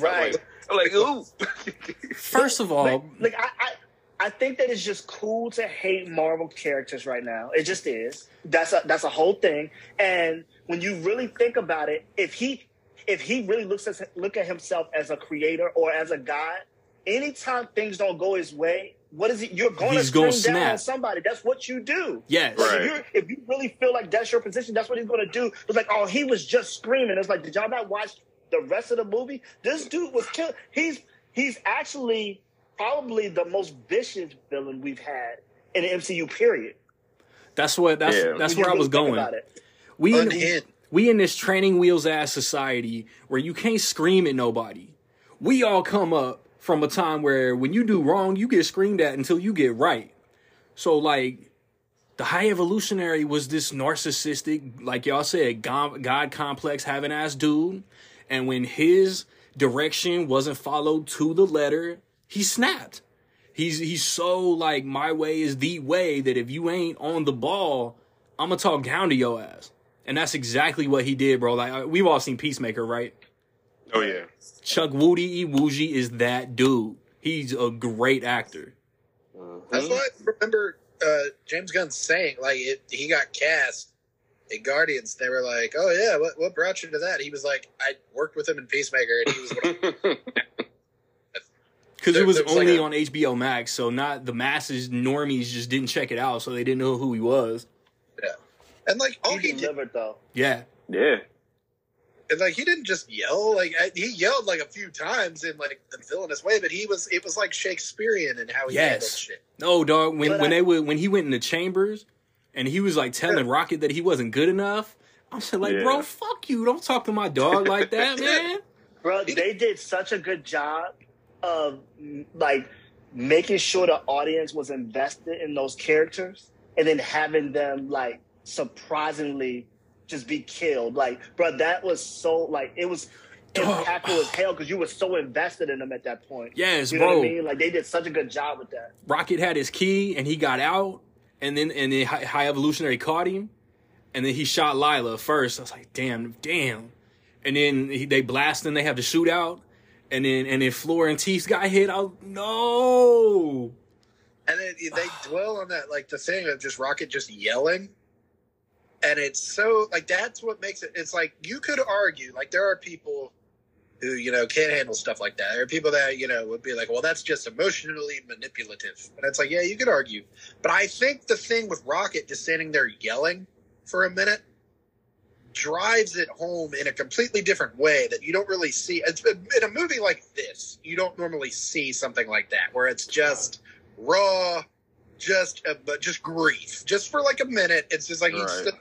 Right. I'm like, ooh. First of all, Like, like I, I, I think that it's just cool to hate Marvel characters right now. It just is. That's a that's a whole thing. And when you really think about it, if he if he really looks at look at himself as a creator or as a god, anytime things don't go his way, what is it? You're going He's to gonna scream down snap. on somebody. That's what you do. yes, Like Right. if, you're, if you really feel like that's your position, that's what he's going to do. It's like, oh, he was just screaming. It's like, did y'all not watch the rest of the movie? This dude was killed. He's he's actually probably the most vicious villain we've had in the MCU. Period. that's what that's Yeah. that's When where I was going. We in, we in this training wheels ass society where you can't scream at nobody. We all come up from a time where when you do wrong, you get screamed at until you get right. So like the high evolutionary was this narcissistic, like y'all said, god, god complex having ass dude. And when his direction wasn't followed to the letter, he snapped. He's he's so like my way is the way that if you ain't on the ball, I'm gonna talk down to your ass. And that's exactly what he did, bro. Like we've all seen Peacemaker, right? Oh yeah. Chukwudi Iwuji is that dude. He's a great actor. That's Mhm. what I remember uh, James Gunn saying. Like it, he got cast in Guardians. They were like, "Oh yeah, what what brought you to that?" He was like, "I worked with him in Peacemaker, and he was." One of, Because it was was only like a- on HBO Max, so not the masses, normies just didn't check it out, so they didn't know who he was. Yeah, and like all he he did, though. Yeah. yeah. And like he didn't just yell, like I- he yelled like a few times in like the villainous way, but he was it was like Shakespearean and how he handled Yes. shit. No, dog. When But when I- they were when he went in the chambers and he was like telling Rocket that he wasn't good enough. I'm saying like, Yeah. bro, fuck you. Don't talk to my dog like that, man. Bro, they did such a good job of like making sure the audience was invested in those characters and then having them like surprisingly just be killed. Like, bro, that was so like it was impactful as hell because you were so invested in them at that point. Yes, You know bro. what I mean? Like they did such a good job with that. Rocket had his key and he got out, and then and then High, High Evolutionary caught him, and then he shot Lylla first. I was like, damn, damn. And then he, they blast and they have the shootout, and then and then Teeth got hit. I no. And then they dwell on that like the thing of just Rocket just yelling. And it's so like that's what makes it it's like you could argue, like there are people who, you know, can't handle stuff like that. There are people that, you know, would be like, Well, that's just emotionally manipulative. And it's like, yeah, you could argue. But I think the thing with Rocket just standing there yelling for a minute drives it home in a completely different way that you don't really see it's, in a movie like this you don't normally see something like that where it's just raw just uh, but just grief just for like a minute it's just like Right. he's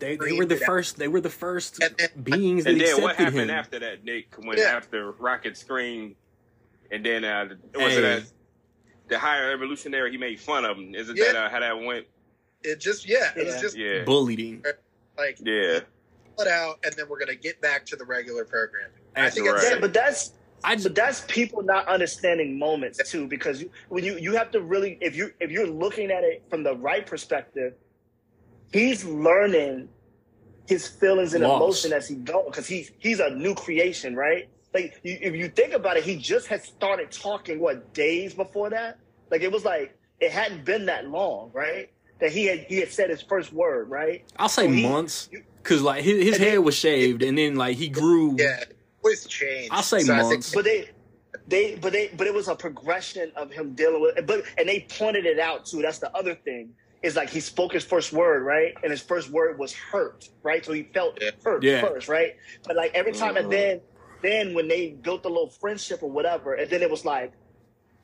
They, they were the Breathe it out. first. They were the first And then- beings that And then accepted what happened him. after that, Nick? When Yeah. after Rocket screamed, and then uh, was Hey. it uh, the higher evolutionary? He made fun of him. Isn't Yeah. that uh, how that went? it just yeah it was just Yeah, bullying. like yeah. Pull it out and then we're gonna get back to the regular programming. I think right. it's Yeah, but that's I just but that's people not understanding moments too because you, when you you have to really if you if you're looking at it from the right perspective he's learning his feelings and Lost. emotion as he goes because he's he's a new creation right? Like you, if you think about it he just had started talking what days before that? Like it was like it hadn't been that long right that he had he had said his first word right I'll say So he- months because like his, his And then- head was shaved and then like he grew. yeah always change I'll say So I think- months. but they they but they but it was a progression of him dealing with but and they pointed it out too that's the other thing is like he spoke his first word right and his first word was hurt right so he felt Yeah. hurt Yeah. first right but like every time Mhm. and then then when they built a little friendship or whatever and then it was like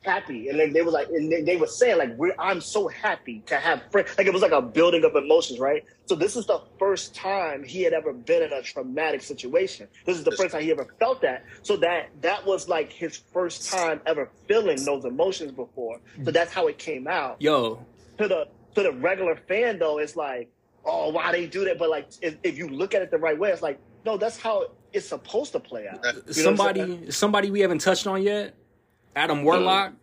happy. And then they was like and they, they were saying like we're i'm so happy to have friends. Like it was like a building of emotions right? So this is the first time he had ever been in a traumatic situation. This is the first time he ever felt that. So that that was like his first time ever feeling those emotions before. So that's how it came out. Yo, to the to the regular fan though it's like oh why they do that? But like if, if you look at it the right way it's like no that's how it's supposed to play out. You know what I'm saying? somebody somebody we haven't touched on yet, Adam Warlock.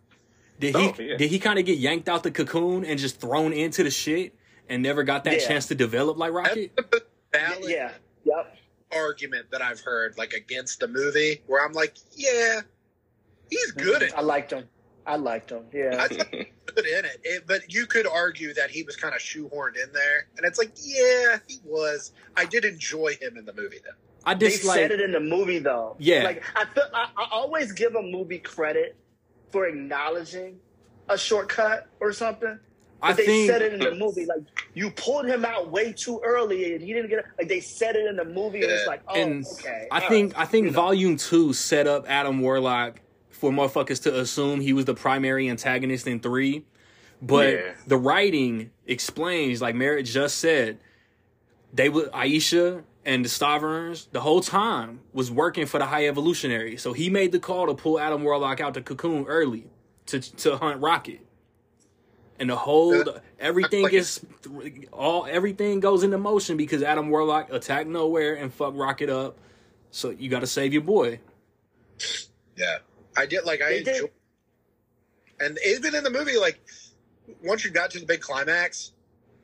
Did oh, he Oh, yeah. did he kind of get yanked out the cocoon and just thrown into the shit and never got that Yeah. chance to develop like that's Rocket? the valid yeah yep argument that i've heard like against the movie where i'm like yeah he's mm-hmm. good at i liked him i liked him yeah I thought he was good in it. it. But you could argue that he was kind of shoehorned in there. And it's like, yeah, he was. I did enjoy him in the movie, though. I they dislike. said it in the movie though. Yeah. Like I feel I, I always give a movie credit for acknowledging a shortcut or something. But I they think said it in the movie. Like you pulled him out way too early and he didn't get it. Like they said it in the movie and it's like, oh and okay. I all think right. I think You know. Volume Two set up Adam Warlock for motherfuckers to assume he was the primary antagonist in three, but Yeah. the writing explains, like Merritt just said, they would Ayesha and the Staverns the whole time was working for the High Evolutionary, so he made the call to pull Adam Warlock out the cocoon early to to hunt Rocket. And the whole Yeah. everything Like- is all everything goes into motion because Adam Warlock attacked Knowhere and fuck Rocket up. So you got to save your boy. Yeah. I did, like, I They did. And even in the movie, like, once you got to the big climax,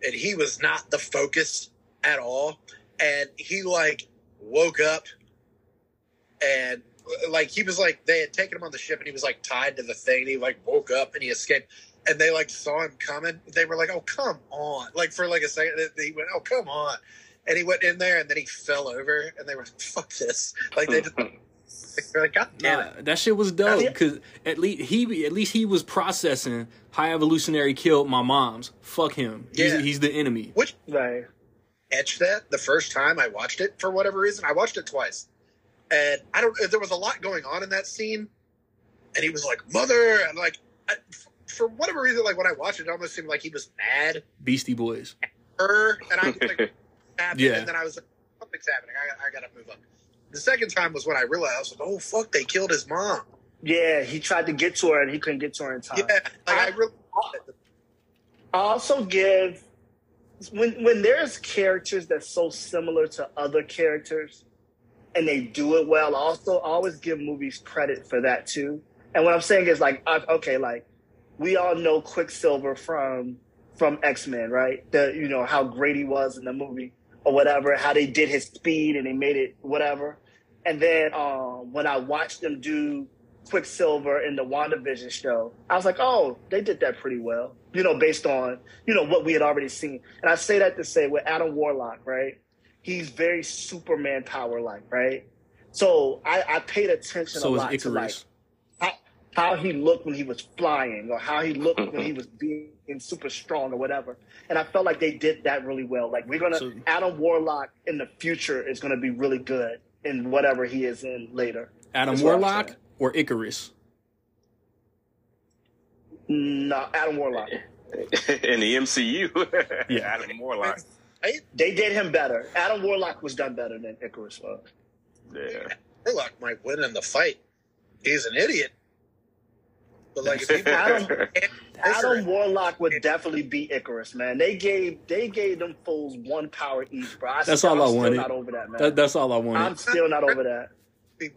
and he was not the focus at all, and he, like, woke up and like he was like they had taken him on the ship and he was like tied to the thing and he like woke up and he escaped and they like saw him coming they were like oh come on like for like a second they- he went oh come on and he went in there and then he fell over and they were like fuck this like they just they're like god damn it Nah, that shit was dope because at least he at least he was processing high evolutionary killed my mom's. Fuck him. He's, Yeah. he's the enemy. which right. Catch that the first time I watched it for whatever reason. I watched it twice, and I don't. There was a lot going on in that scene, and he was like, "Mother," and like, I, for whatever reason, like when I watched it, it almost seemed like he was mad Beastie Boys. her, and I was like, happened, Yeah. and then I was like, something's happening. I, I gotta move on. The second time was when I realized, I was like, oh fuck, they killed his mom. Yeah, he tried to get to her and he couldn't get to her in time. Yeah, like I, I- really. I also give when when there's characters that's so similar to other characters and they do it well. Also, I always give movies credit for that too. And what I'm saying is like, okay, like we all know Quicksilver from from X Men, right? The you know how great he was in the movie or whatever, how they did his speed and they made it whatever. And then um, when I watched them do Quicksilver in the WandaVision show, I was like, oh, they did that pretty well, you know, based on, you know, what we had already seen. And I say that to say with Adam Warlock, right? He's very Superman power like, right? So I, I paid attention a So is lot to like how, how he looked when he was flying or how he looked when he was being super strong or whatever. And I felt like they did that really well. Like we're gonna So- Adam Warlock in the future is gonna be really good in whatever he is in later. Adam That's what I'm Warlock. Or Ikaris? No, Adam Warlock. in the MCU. Yeah. Adam Warlock. They did him better. Adam Warlock was done better than Ikaris was. Yeah. Warlock might win in the fight. He's an idiot. But like, if you Adam- Adam Warlock would definitely beat Ikaris, man. They gave they gave them fools one power each, bro. I That's still, all I I'm wanted. Still not over that, man. That, that's all I wanted. I'm still not over that.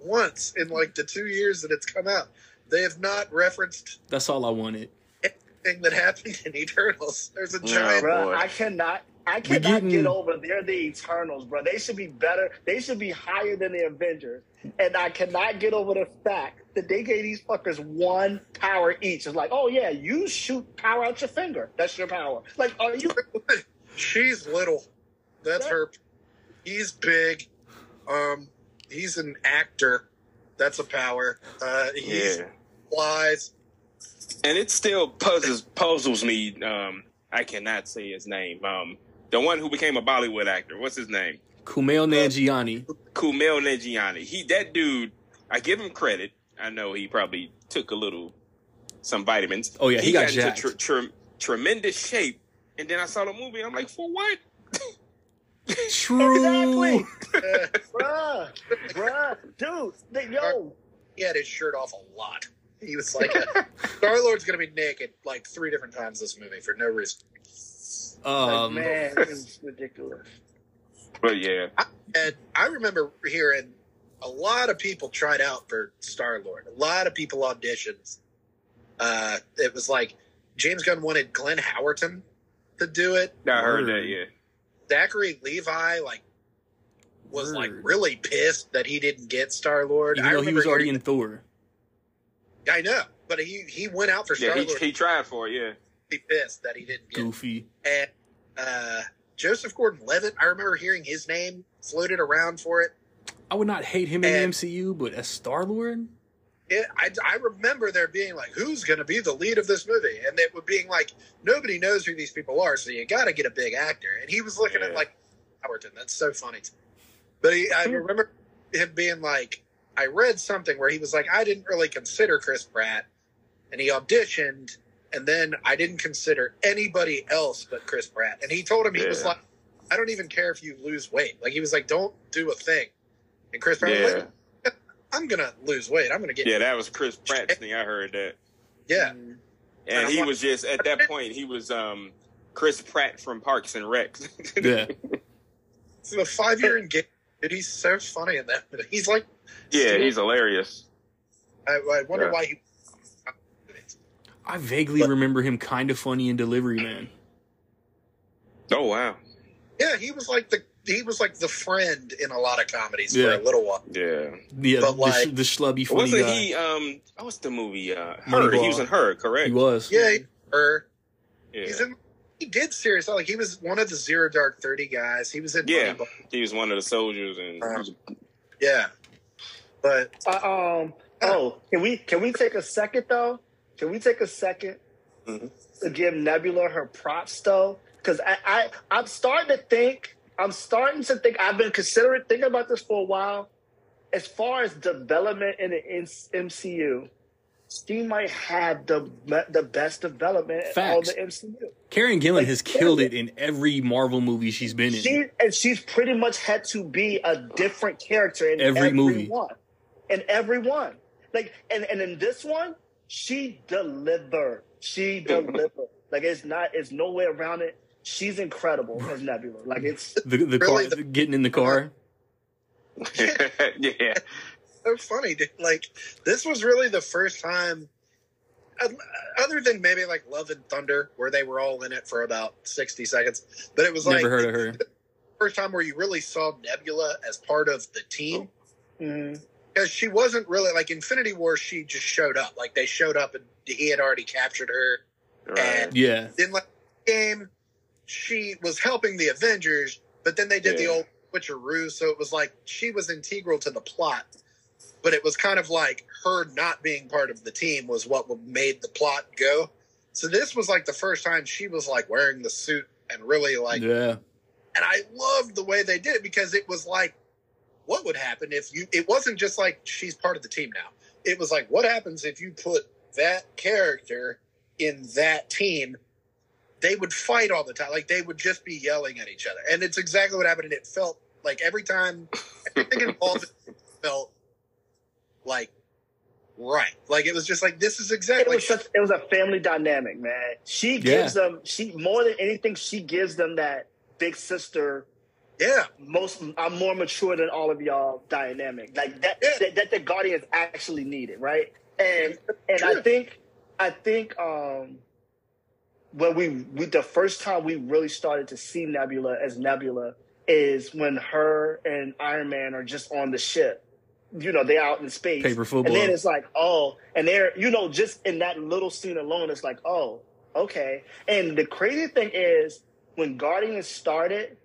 Once in like the two years that it's come out, they have not referenced That's all I wanted. anything that happened in Eternals. There's a No. giant. Bro. I cannot. I cannot getting- get over. They're the Eternals, bro. They should be better. They should be higher than the Avengers. And I cannot get over the fact that they gave these fuckers one power each. It's like, oh yeah, you shoot power out your finger. That's your power. Like, are you? She's little. That's her. He's big. Um, he's an actor. That's a power. Uh, he's Yeah. flies. And it still puzzles puzzles me. Um, I cannot say his name. Um, the one who became a Bollywood actor. What's his name? Kumail Nanjiani. Kumail Nanjiani. He that dude. I give him credit. I know he probably took a little some vitamins. Oh, yeah, he got into jacked. tr- tr- tremendous shape. And then I saw the movie. and I'm like, for what? True. Exactly. Uh, bruh, bruh, dude, they, yo, he had his shirt off a lot. He was like, Star Lord's gonna be naked like three different times this movie for no reason. like, Um, man, it's ridiculous. But yeah, And I remember hearing a lot of people tried out for Star Lord. A lot of people auditioned. Uh, it was like James Gunn wanted Glenn Howerton to do it. I heard that. Yeah. Zachary Levi like was like really pissed that he didn't get Star Lord. I though he was already in Thor. I know, but he he went out for Yeah, Star he, Lord. he tried for it. Yeah. He pissed that he didn't get. Goofy. And uh, Joseph Gordon-Levitt, I remember hearing his name floated around for it. I would not hate him in the MCU, but as Star Lord, it, I, I remember there being like, who's going to be the lead of this movie? And it would being like, nobody knows who these people are, so you got to get a big actor. And he was looking at Yeah. like Howerton. That's so funny. But he, I hmm. remember him being like, I read something where he was like, I didn't really consider Chris Pratt, and he auditioned, and then I didn't consider anybody else but Chris Pratt. And he told him he was like, I don't even care if you lose weight. Like he was like, don't do a thing. And Chris Pratt was like, I'm gonna lose weight. I'm gonna get Yeah, that was Chris Pratt's thing. I heard that. yeah. And And he I'm was just at that point. He was um Chris Pratt from Parks and Rec. yeah. So the five year engagement, dude, he's so funny in that. He's like, yeah, he's hilarious. I, I wonder Yeah. why he. I vaguely But- remember him kind of funny in Delivery Man. Oh wow. Yeah, he was like the he was like the friend in a lot of comedies Yeah. for a little while. Yeah. Yeah, But, the, like- sh- the schlubby funny Wasn't guy. he? Um, what's the movie? Uh, her. Moneyball. He was in her. Correct. He was. Yeah, he, or Yeah. he's in. He did serious. Like he was one of the Zero Dark Thirty guys. He was in. Yeah. Moneyball. He was one of the soldiers, and Uh-huh. was- yeah. But Uh, um. Oh, can we can we take a second though? Can we take a 2nd Mhm. to give Nebula her props though? Because I, I I'm starting to think I'm starting to think. I've been considering thinking about this for a while. As far as development in the MCU, she might have the the best development Facts. on the MCU. Karen Gillan has killed it in every Marvel movie she's been in. She and she's pretty much had to be a different character in Every every, movie. one. In every one. Like and, and in this one, she delivered. She delivered. like it's not it's no way around it. She's incredible as Nebula. Like it's the the Really, car the- getting in the car. yeah. so funny, dude. Like this was really the first time, other than maybe like Love and Thunder, where they were all in it for about sixty seconds. But it was Never like heard of her. first time where you really saw Nebula as part of the team mm, because she wasn't really like Infinity War. She just showed up. Like they showed up and he had already captured her. Right. Yeah, Then like game, she was helping the Avengers, but then they did the Yeah. old switcheroo, so it was like she was integral to the plot. But it was kind of like her not being part of the team was what made the plot go. So this was like the first time she was like wearing the suit and really like, yeah. and I loved the way they did it because it was like, what would happen if you? It wasn't just like she's part of the team now. It was like, what happens if you put that character in that team? They would fight all the time. Like they would just be yelling at each other, and it's exactly what happened. And it felt like every time everything involved it felt like right. Like it was just like this is it exactly. was such it was a family dynamic, man. She gives them she more than anything, she gives them that big sister yeah, most I'm more mature than all of y'all dynamic. Like that Yeah. that, that the Guardians actually needed, right? And and I think I think um when we we the first time we really started to see Nebula as Nebula is when her and Iron Man are just on the ship. You know, they're out in space. Paper football. And then it's like, oh, and they're, you know, just in that little scene alone, it's like, oh, okay. And the crazy thing is, when Guardians started,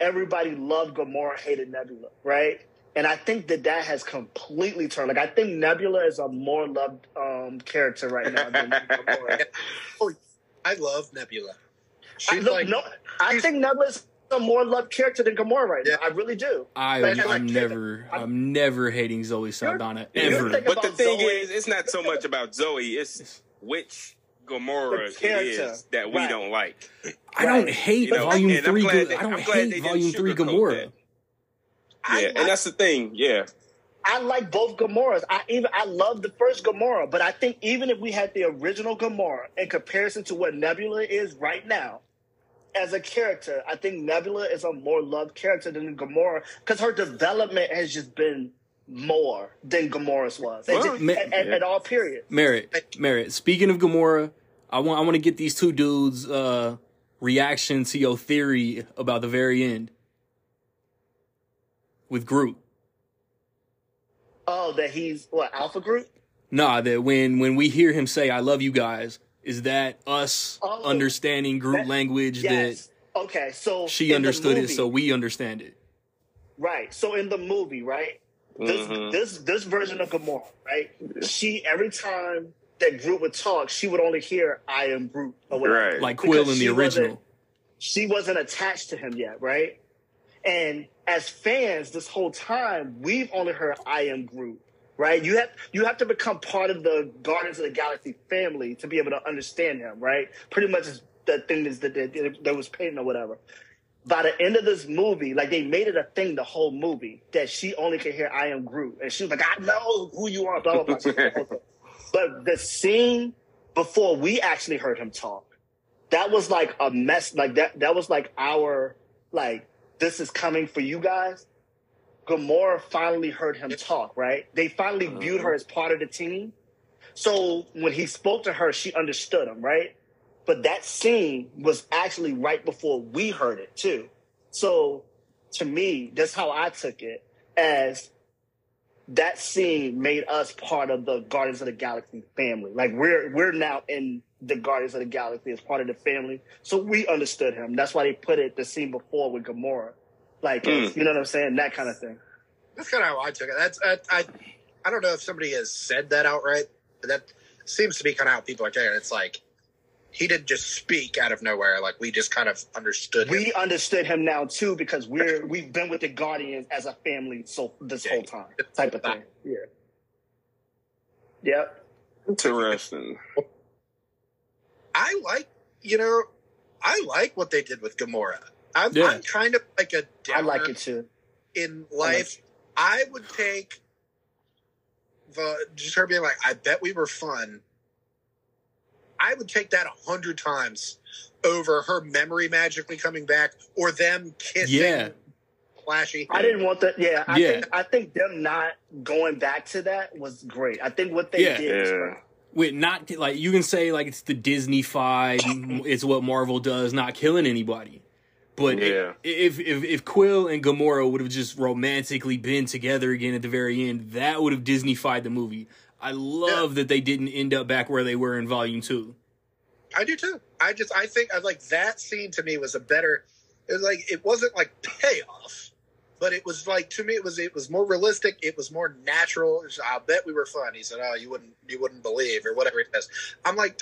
everybody loved Gamora, hated Nebula, right? And I think that that has completely turned. Like, I think Nebula is a more loved um, character right now than Gamora. I love Nebula. I, She's like no, I think Nebula is a more loved character than Gamora right Yeah. now. I really do. I But- I'm like, never I'm- I'm never hating Zoe Saldana ever. But the thing Zoe. is, it's not so much about Zoe. It's which Gamora The character. is that we Right. don't like. I don't hate You know, Volume and Three. glad Ga- they- I don't I'm glad they hate Volume Three Gamora. that. Yeah, like- and that's the thing. Yeah, I like both Gamoras. I even I love the first Gamora, but I think even if we had the original Gamora in comparison to what Nebula is right now, as a character, I think Nebula is a more loved character than Gamora because her development has just been more than Gamora's was Well, just- ma- at, at- all periods. Merit, Merit. Speaking of Gamora, I want I want to get these two dudes' uh, reaction to your theory about the very end with Groot. Oh, that he's what Alpha Group? Nah, that when when we hear him say "I love you guys," is that us Oh, understanding Groot that- language Yes. Okay, so she in the understood it, so we understand it? Right. So in the movie, right? This Mhm. this this version of Gamora, right? She every time that Groot would talk, she would only hear "I am Groot" or whatever. right. Like Quill in the she wasn't- original. She wasn't attached to him yet, right? And as fans, this whole time, we've only heard "I am Groot." Right? You have you have to become part of the Guardians of the Galaxy family to be able to understand him, right? Pretty much the thing is that that, that was painting or whatever by the end of this movie, like they made it a thing the whole movie that she only could hear I am Groot. And she was like, I know who you are, blah, blah, blah. but the scene before we actually heard him talk, that was like a mess. Like that, that was like our, like, this is coming for you guys. Gamora finally heard him talk, right? They finally uh-huh. viewed her as part of the team. So when he spoke to her, she understood him, right? But that scene was actually right before we heard it too. So to me, that's how I took it as that scene made us part of the Guardians of the Galaxy family. Like we're we're now in the Guardians of the Galaxy as part of the family. So we understood him. That's why they put it the scene before with Gamora. Like Mm. you know what I'm saying? That kind of thing. That's kind of how I took it. That's I, I I don't know if somebody has said that outright, but that seems to be kind of how people are taking it. It's like he didn't just speak out of nowhere. Like we just kind of understood him. We understood him now too because we're we've been with the Guardians as a family so this Yeah. whole time type of thing. Yeah. Yep. Interesting. I like, you know, I like what they did with Gamora. I'm, Yeah. I'm kind of like a I like it too. in life. I would take the just her being like, "I bet we were fun." I would take that a hundred times over her memory magically coming back or them kissing. Yeah. flashy. I didn't want that. Yeah, I Yeah. think I think them not going back to that was great. I think what they Yeah. did. Was Yeah. great. with not like you can say like it's the Disney five, it's what Marvel does, not killing anybody. But Yeah. if if if Quill and Gamora would have just romantically been together again at the very end, that would have Disneyfied the movie. I love that they didn't end up back where they were in Volume Two. I do too. I just I think I like that scene to me was a better. It was like it wasn't like payoff, but it was like to me it was it was more realistic. It was more natural. Was, I'll bet we were fun. He said, "Oh, you wouldn't you wouldn't believe or whatever it is. I'm like,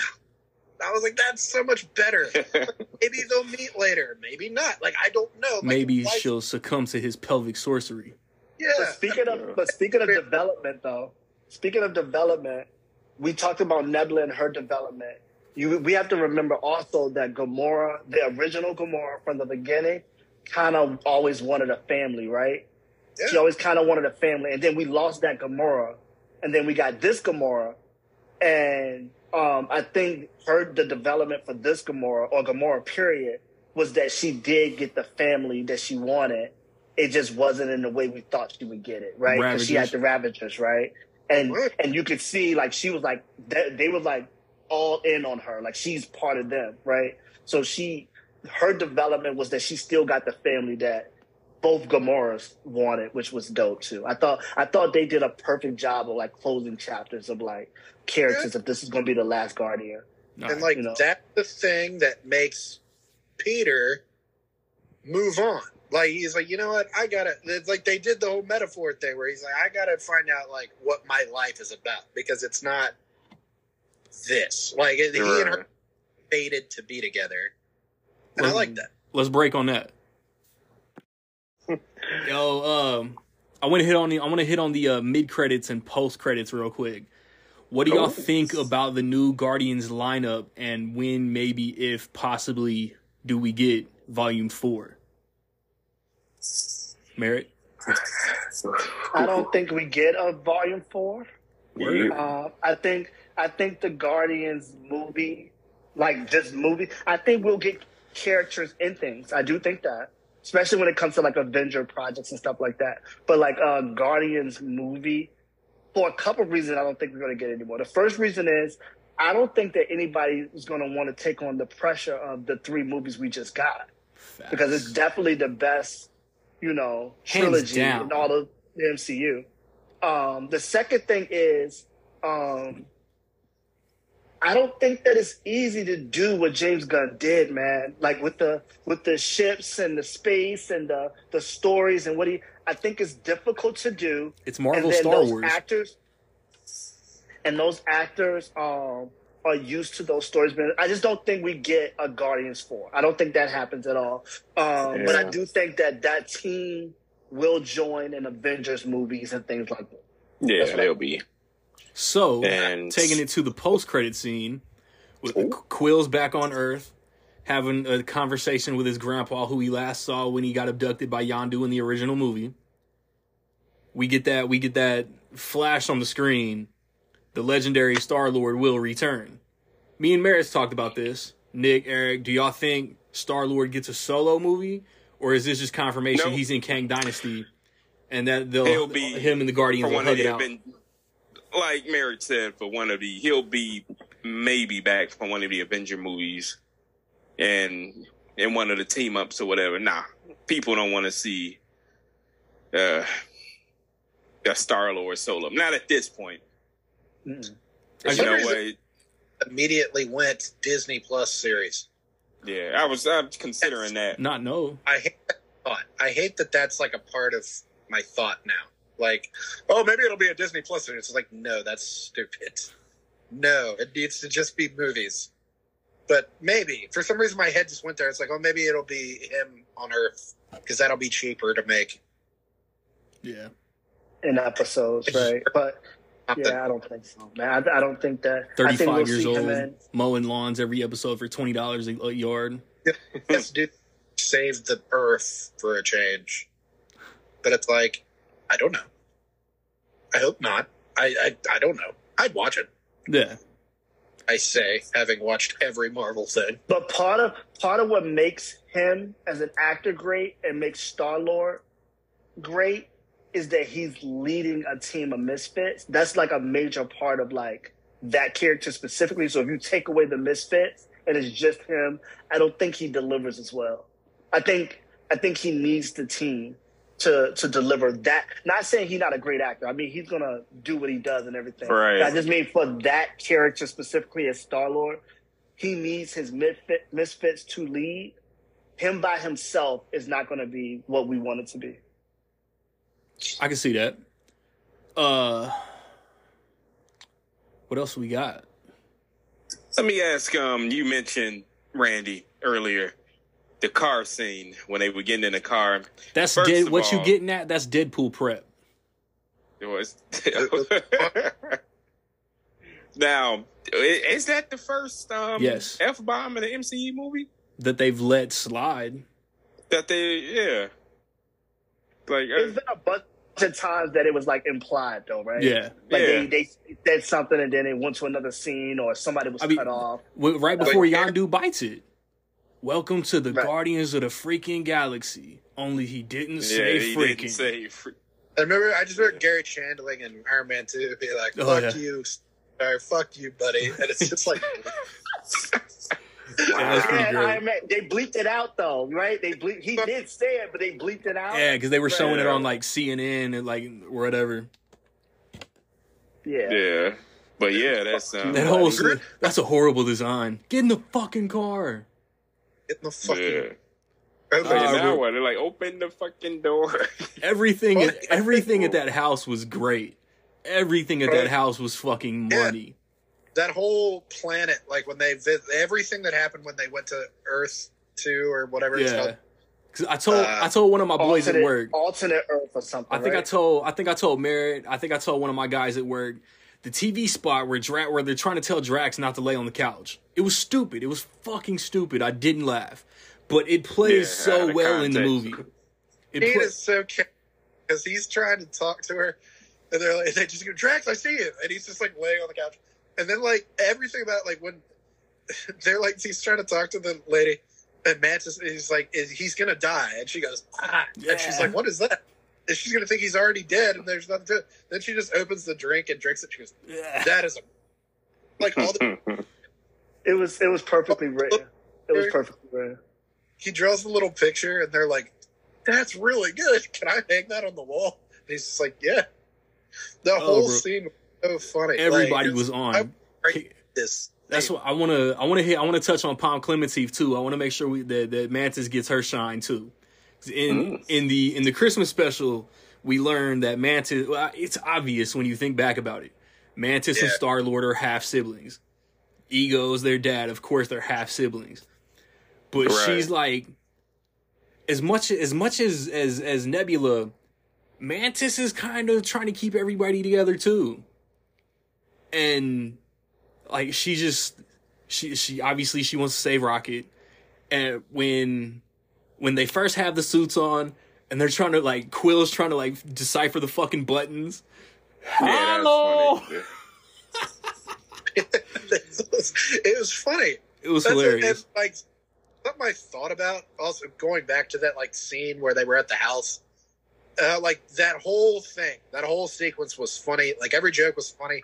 I was like, that's so much better. Maybe they'll meet later. Maybe not. Like I don't know. Like, Maybe life- she'll succumb to his pelvic sorcery. Yeah. But speaking of but speaking of development though, speaking of development, we talked about Nebula and her development. You we have to remember also that Gamora, the original Gamora from the beginning, kind of always wanted a family, right? She always kind of wanted a family, and then we lost that Gamora, and then we got this Gamora, and um, I think her the development for this Gamora or Gamora period was that she did get the family that she wanted. It just wasn't in the way we thought she would get it, right? Because she had the Ravagers, right? And Right. and you could see like she was like they, they were like all in on her, like she's part of them, right? So she her development was that she still got the family that both Gamoras wanted, which was dope too. I thought I thought they did a perfect job of like closing chapters of like characters if this is gonna be the last Guardian. and like you know. that's the thing that makes Peter move on. Like he's like, you know what? I gotta. It's like they did the whole metaphor thing where he's like, I gotta find out like what my life is about because it's not this. Like he and her fated to be together, and let's, I like that. Let's break on that. Yo, um, I want to hit on the I want to hit on the uh, mid credits and post credits real quick. What do y'all oh, think about the new Guardians lineup and when maybe if possibly do we get volume 4? Merrick? I don't think we get a volume four. Uh, I think I think the Guardians movie, like just movie, I think we'll get characters in things. I do think that, especially when it comes to like Avenger projects and stuff like that. But like uh, Guardians movie, for a couple reasons, I don't think we're gonna get anymore. The first reason is I don't think that anybody is gonna want to take on the pressure of the three movies we just got Facts. because it's definitely the best you know, Hands trilogy down. in all of the MCU. Um, the second thing is, um, I don't think that it's easy to do what James Gunn did, man. Like with the with the ships and the space and the the stories and what he. I think it's difficult to do. it's Marvel and Star those Wars. actors and those actors um are used to those stories But i just don't think we get a guardians 4 i don't think that happens at all um but i do think that that team will join in avengers movies and things like that Yeah, That's what I- they'll be. So, And- taking it to the post credit scene, with Ooh. Quill's back on Earth, having a conversation with his grandpa, who he last saw when he got abducted by Yondu in the original movie. We get that. We get that flash on the screen. The legendary Star Lord will return. Me and Maris talked about this. Nick, Eric, do y'all think Star Lord gets a solo movie, or is this just confirmation No. he's in Kang Dynasty, and that they'll He'll be him and the Guardians For will one hug of it the out? Aven- like Merritt said, for one of the, he'll be maybe back for one of the Avenger movies, and in one of the team ups or whatever. Nah, people don't want to see uh, a Star Lord solo. Not at this point. Mm. I You know what? Immediately went Disney Plus series. Yeah, I was. I'm considering that. Not no. I hate that thought. I hate that that's like a part of my thought now. Like, oh, maybe it'll be a Disney Plus series. It's like, no, that's stupid. No, it needs to just be movies. But maybe for some reason my head just went there. It's like, oh, maybe it'll be him on Earth because that'll be cheaper to make. Yeah. in episodes, right? But yeah, I don't think so, man. I, I don't think that. I think 35 we'll years see old, mowing lawns every episode for $20 a a yard. Yes, dude, save the Earth for a change. But it's like, I don't know. I hope not. I I, I don't know. I'd watch it. Yeah. I say, having watched every Marvel thing. But part of part of what makes him as an actor great and makes Star Lord great is that he's leading a team of misfits. That's like a major part of like that character specifically. So if you take away the misfits and it's just him, I don't think he delivers as well. I think I think he needs the team to to deliver that. Not saying he's not a great actor. I mean he's gonna do what he does and everything. Right. I just mean for that character specifically as Star Lord, he needs his misfit, misfits to lead. Him by himself is not to be what we want it to be. I can see that. Uh, what else we got? Let me ask. Um, you mentioned Randy earlier, the car scene when they were getting in the car. That's First dead. What you getting at? That's Deadpool prep. It was. now, is that the first um, Yes. f bomb in the MCU movie that they've let slide. that they? Yeah. Like, There's uh, been a bunch of times that it was like implied, though, right? Yeah. Like Yeah. they, they said something and then it went to another scene or somebody was I mean, cut off. Well, Right But- before Yondu bites it. Welcome to the Right. Guardians of the freaking galaxy. Only he didn't yeah, say he freaking. didn't say. Fr- I remember I just heard Garry Shandling and Iron Man 2 be like, Oh, fuck yeah. you, or fuck you, buddy. And it's just like, Yeah, that's pretty Yeah, great. Iron Man, they bleeped it out though, right? They bleep, he did say it, but they bleeped it out. Yeah, because they were showing it on like CNN and like whatever. yeah. yeah, but yeah, that's um, That whole that's a horrible design. Get in the fucking car. get in the fucking. yeah. Like, Uh, now what? They're like, open the fucking door. Everything, Fuck. everything at that house was great. Everything at that house was fucking Yeah. money. That whole planet, like when they vis- everything that happened when they went to Earth two or whatever it's Yeah. called. 'Cause I told Uh, I told one of my boys alternate, at work. alternate Earth or something. I think I told I think I told Merritt. I think I told one of my guys at work the TV spot where Dra- where they're trying to tell Drax not to lay on the couch. It was stupid. It was fucking stupid. I didn't laugh, but it plays Yeah, so of well in the movie. It He pla- is so because he's trying to talk to her, and they're like, they just go, Drax, I see you, and he's just like laying on the couch, and then like everything about like when they're like he's trying to talk to the lady, and Mantis is like, is, he's gonna die, and she goes, ah, and she's like, what is that? And she's gonna think he's already dead, and there's nothing to it. Then she just opens the drink and drinks it. She goes, Yeah. that is a like all the It was it was perfectly written. It was perfectly written. he draws a little picture and they're like, "That's really good. Can I hang that on the wall?" And he's just like, "Yeah." The Oh, whole bro. scene was so funny. Everybody Like, was on. this. That's what I want to. I want to hit. I want to touch on Pom Klementieff too. I want to make sure we, that that Mantis gets her shine too. In Mm. in the in the Christmas special, we learned that Mantis. Well, it's obvious when you think back about it. Mantis and Star Lord are half siblings. Ego's their dad. Of course, they're half siblings. But Right. she's like, as much as much as as as Nebula, Mantis is kind of trying to keep everybody together too. And like she just she she obviously she wants to save Rocket. And when when they first have the suits on and they're trying to like Quill's trying to like decipher the fucking buttons. Yeah, Hello. was it, was, funny. It was That's what- hilarious. and, like something I thought about. Also, going back to that like scene where they were at the house. Uh, like that whole thing, that whole sequence was funny. Like every joke was funny,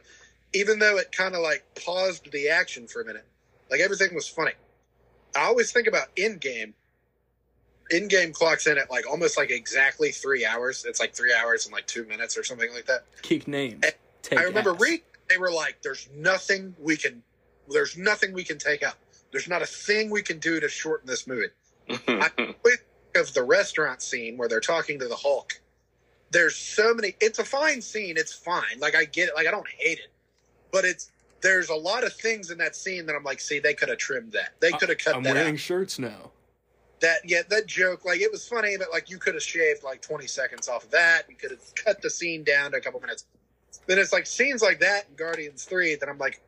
even though it kind of like paused the action for a minute. Like everything was funny. I always think about in game. Endgame clocks in at like almost like exactly three hours. It's like three hours and like two minutes or something like that. Kick names. I- Take I remember ass. reading they were like, "There's nothing we can, there's nothing we can take out. There's not a thing we can do to shorten this movie." Of the restaurant scene where they're talking to the Hulk, there's so many. It's a fine scene. It's fine. Like I get it. Like I don't hate it, but it's there's a lot of things in that scene that I'm like, see, they could have trimmed that. They could have cut that. I'm that wearing out. shirts now. That yeah, that joke, like it was funny, but like you could have shaved like 20 seconds off of that. You could have cut the scene down to a couple minutes. Then it's like scenes like that in Guardians Three that I'm like,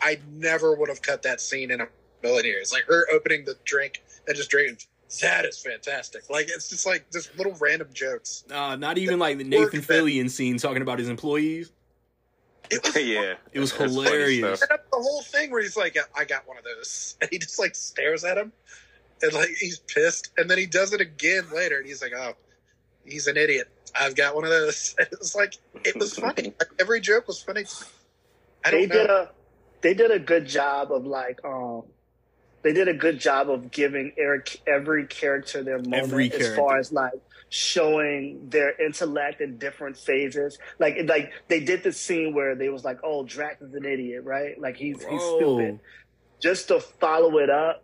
I never would have cut that scene in a million years. Like her opening the drink and just drinking. That is fantastic. Like it's just like just little random jokes. Uh, not even like the Nathan Fillion scene talking about his employees. It was yeah, It was That's hilarious. stuff. set up the whole thing where he's like, "I got one of those," and he just like stares at him, and like he's pissed, and then he does it again later, and he's like, "Oh, he's an idiot. I've got one of those." And it was like it was funny. Like, every joke was funny. I they don't know. did a they did a good job of like um they did a good job of giving Eric every character their moment Every as far as like showing their intellect in different phases. Like like they did the scene where they was like, "Oh, Drax is an idiot," right? Like he's he's stupid. Just to follow it up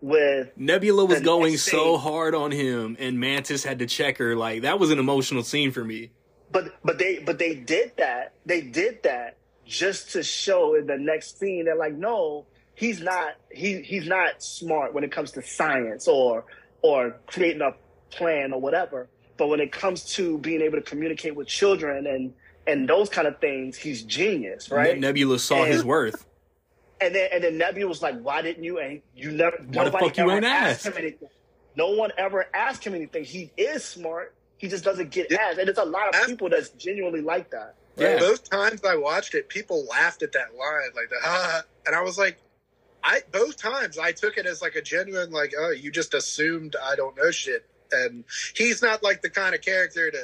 with Nebula was going so hard on him, and Mantis had to check her. Like that was an emotional scene for me. But but they but they did that. They did that just to show in the next scene that like no, he's not he he's not smart when it comes to science or or creating a plan or whatever. But when it comes to being able to communicate with children and and those kind of things, he's genius, right? Nebula saw And- his worth. And then and then Nebula was like, "Why didn't you?" And you never. Why the nobody fuck you ever ain't asked asked? him anything. No one ever asked him anything. He is smart. He just doesn't get Yeah. asked. And there's a lot of Ask- people that's genuinely like that. Yeah. Both times I watched it, people laughed at that line, like the ha, and I was like, I both times I took it as like a genuine, like, oh, you just assumed I don't know shit, and he's not like the kind of character to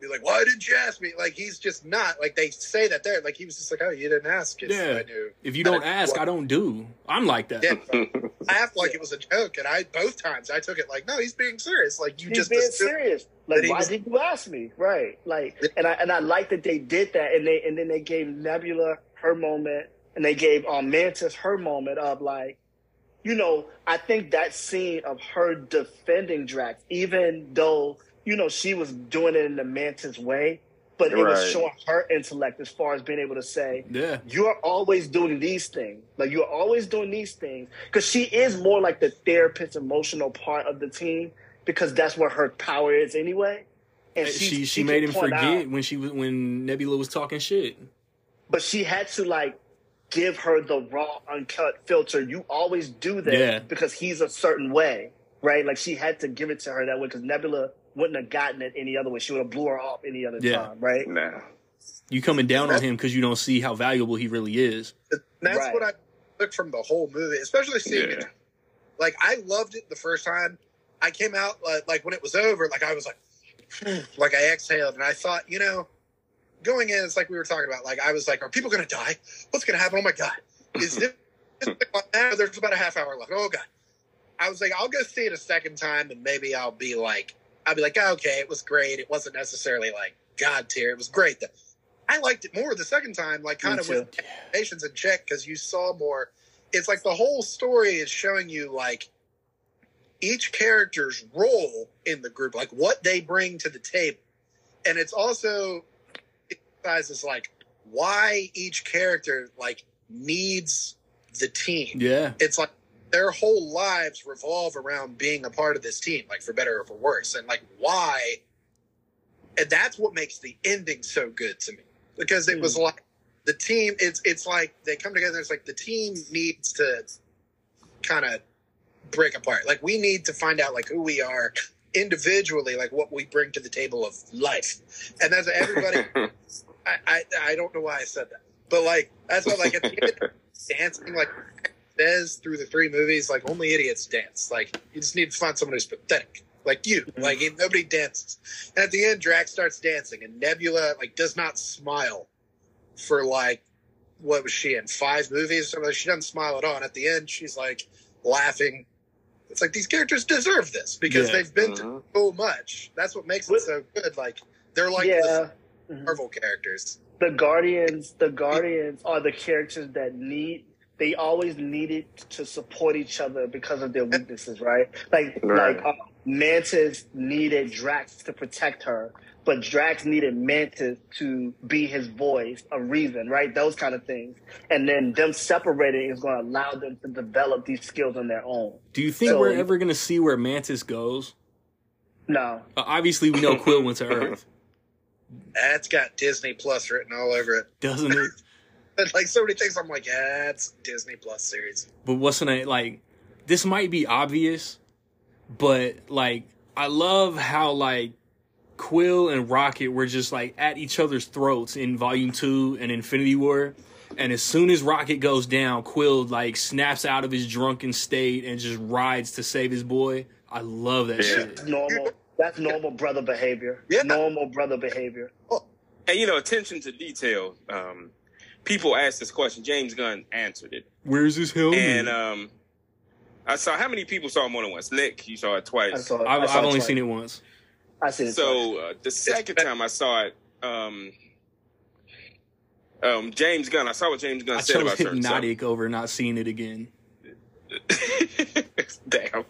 be like, why didn't you ask me? Like he's just not. Like they say that there, like he was just like, oh, you didn't ask. If Yeah. I knew. If you don't I- ask, I don't do. I'm like that. Yeah, laughed like it was a joke, and I both times I took it like, no, he's being serious. Like you He's just being serious. Like, why was- did you ask me? Right. Like, and I and I like that they did that, and they and then they gave Nebula her moment, and they gave um, Mantis her moment of like, you know, I think that scene of her defending Drax, even though you know she was doing it in the Mantis way, but it was showing her intellect as far as being able to say, Yeah. you're always doing these things. Like you're always doing these things because she is more like the therapist, emotional part of the team because that's where her power is anyway. And she she, she made him forget out- when she was when Nebula was talking shit. but she had to like give her the raw, uncut filter. You always do that Yeah. because he's a certain way, right? Like she had to give it to her that way because Nebula wouldn't have gotten it any other way. She would have blew her off any other Yeah. time, right? nah. You coming down on him because you don't see how valuable he really is. That's Right. what I took from the whole movie, especially seeing Yeah. it. Like I loved it the first time. I came out like, like when it was over, like I was like, like I exhaled, and I thought, you know, going in, it's like we were talking about. Like I was like, are people going to die? What's going to happen? Oh my god, is this? there's about a half hour left. Oh god. I was like, I'll go see it a second time, and maybe I'll be like, I'll be like, oh, okay, it was great. It wasn't necessarily like god tier. It was great. though. I liked it more the second time, like kind Me of too. with patience in check because you saw more. It's like the whole story is showing you like each character's role in the group, like what they bring to the table, and it's also emphasizes like why each character like needs the team. Yeah. It's like their whole lives revolve around being a part of this team, like for better or for worse, and like why. And that's what makes the ending so good to me because it was hmm. like the team. It's it's like they come together. It's like the team needs to kind of break apart. Like we need to find out like who we are individually, like what we bring to the table of life, and that's everybody. I, I I don't know why I said that, but like that's what like at the end dancing like says through the three movies like only idiots dance. Like you just need to find someone who's pathetic. Like you, like nobody dances. And at the end, Drax starts dancing, and Nebula like does not smile for like what was she in five movies? or something. She doesn't smile at all. And at the end, she's like laughing. It's like these characters deserve this because Yeah. they've been Mhm. through so much. That's what makes it so good. Like they're like yeah. The Mhm. Marvel characters. the guardians the guardians are the characters that need they always needed to support each other because of their weaknesses right like Right. like um, Mantis needed Drax to protect her, but Drax needed Mantis to be his voice, a reason, right? Those kind of things. And then them separating is going to allow them to develop these skills on their own. Do you think So- we're ever gonna see where Mantis goes? No, Uh, obviously, we know Quill went to Earth, That's got Disney Plus written all over it. doesn't it? But like so many things, I'm like, yeah, it's Disney Plus series. But what's in it? Like, this might be obvious, but like, I love how like Quill and Rocket were just like at each other's throats in Volume Two and Infinity War. And as soon as Rocket goes down, Quill like snaps out of his drunken state and just rides to save his boy. I love that Yeah. shit. normal. That's normal brother behavior. Yeah. Normal brother behavior. Oh. And you know, attention to detail. Um, people asked this question. James Gunn answered it, Where's his helmet? and um, I saw how many people saw it more than once. Nick, you saw it I twice. saw. I've, I saw I've only twice. seen it once. I seen it. twice. So uh, the second time I saw it, um, um, James Gunn. I saw what James Gunn I said chose about certain stuff. Hypnotic over not seeing it again. Damn.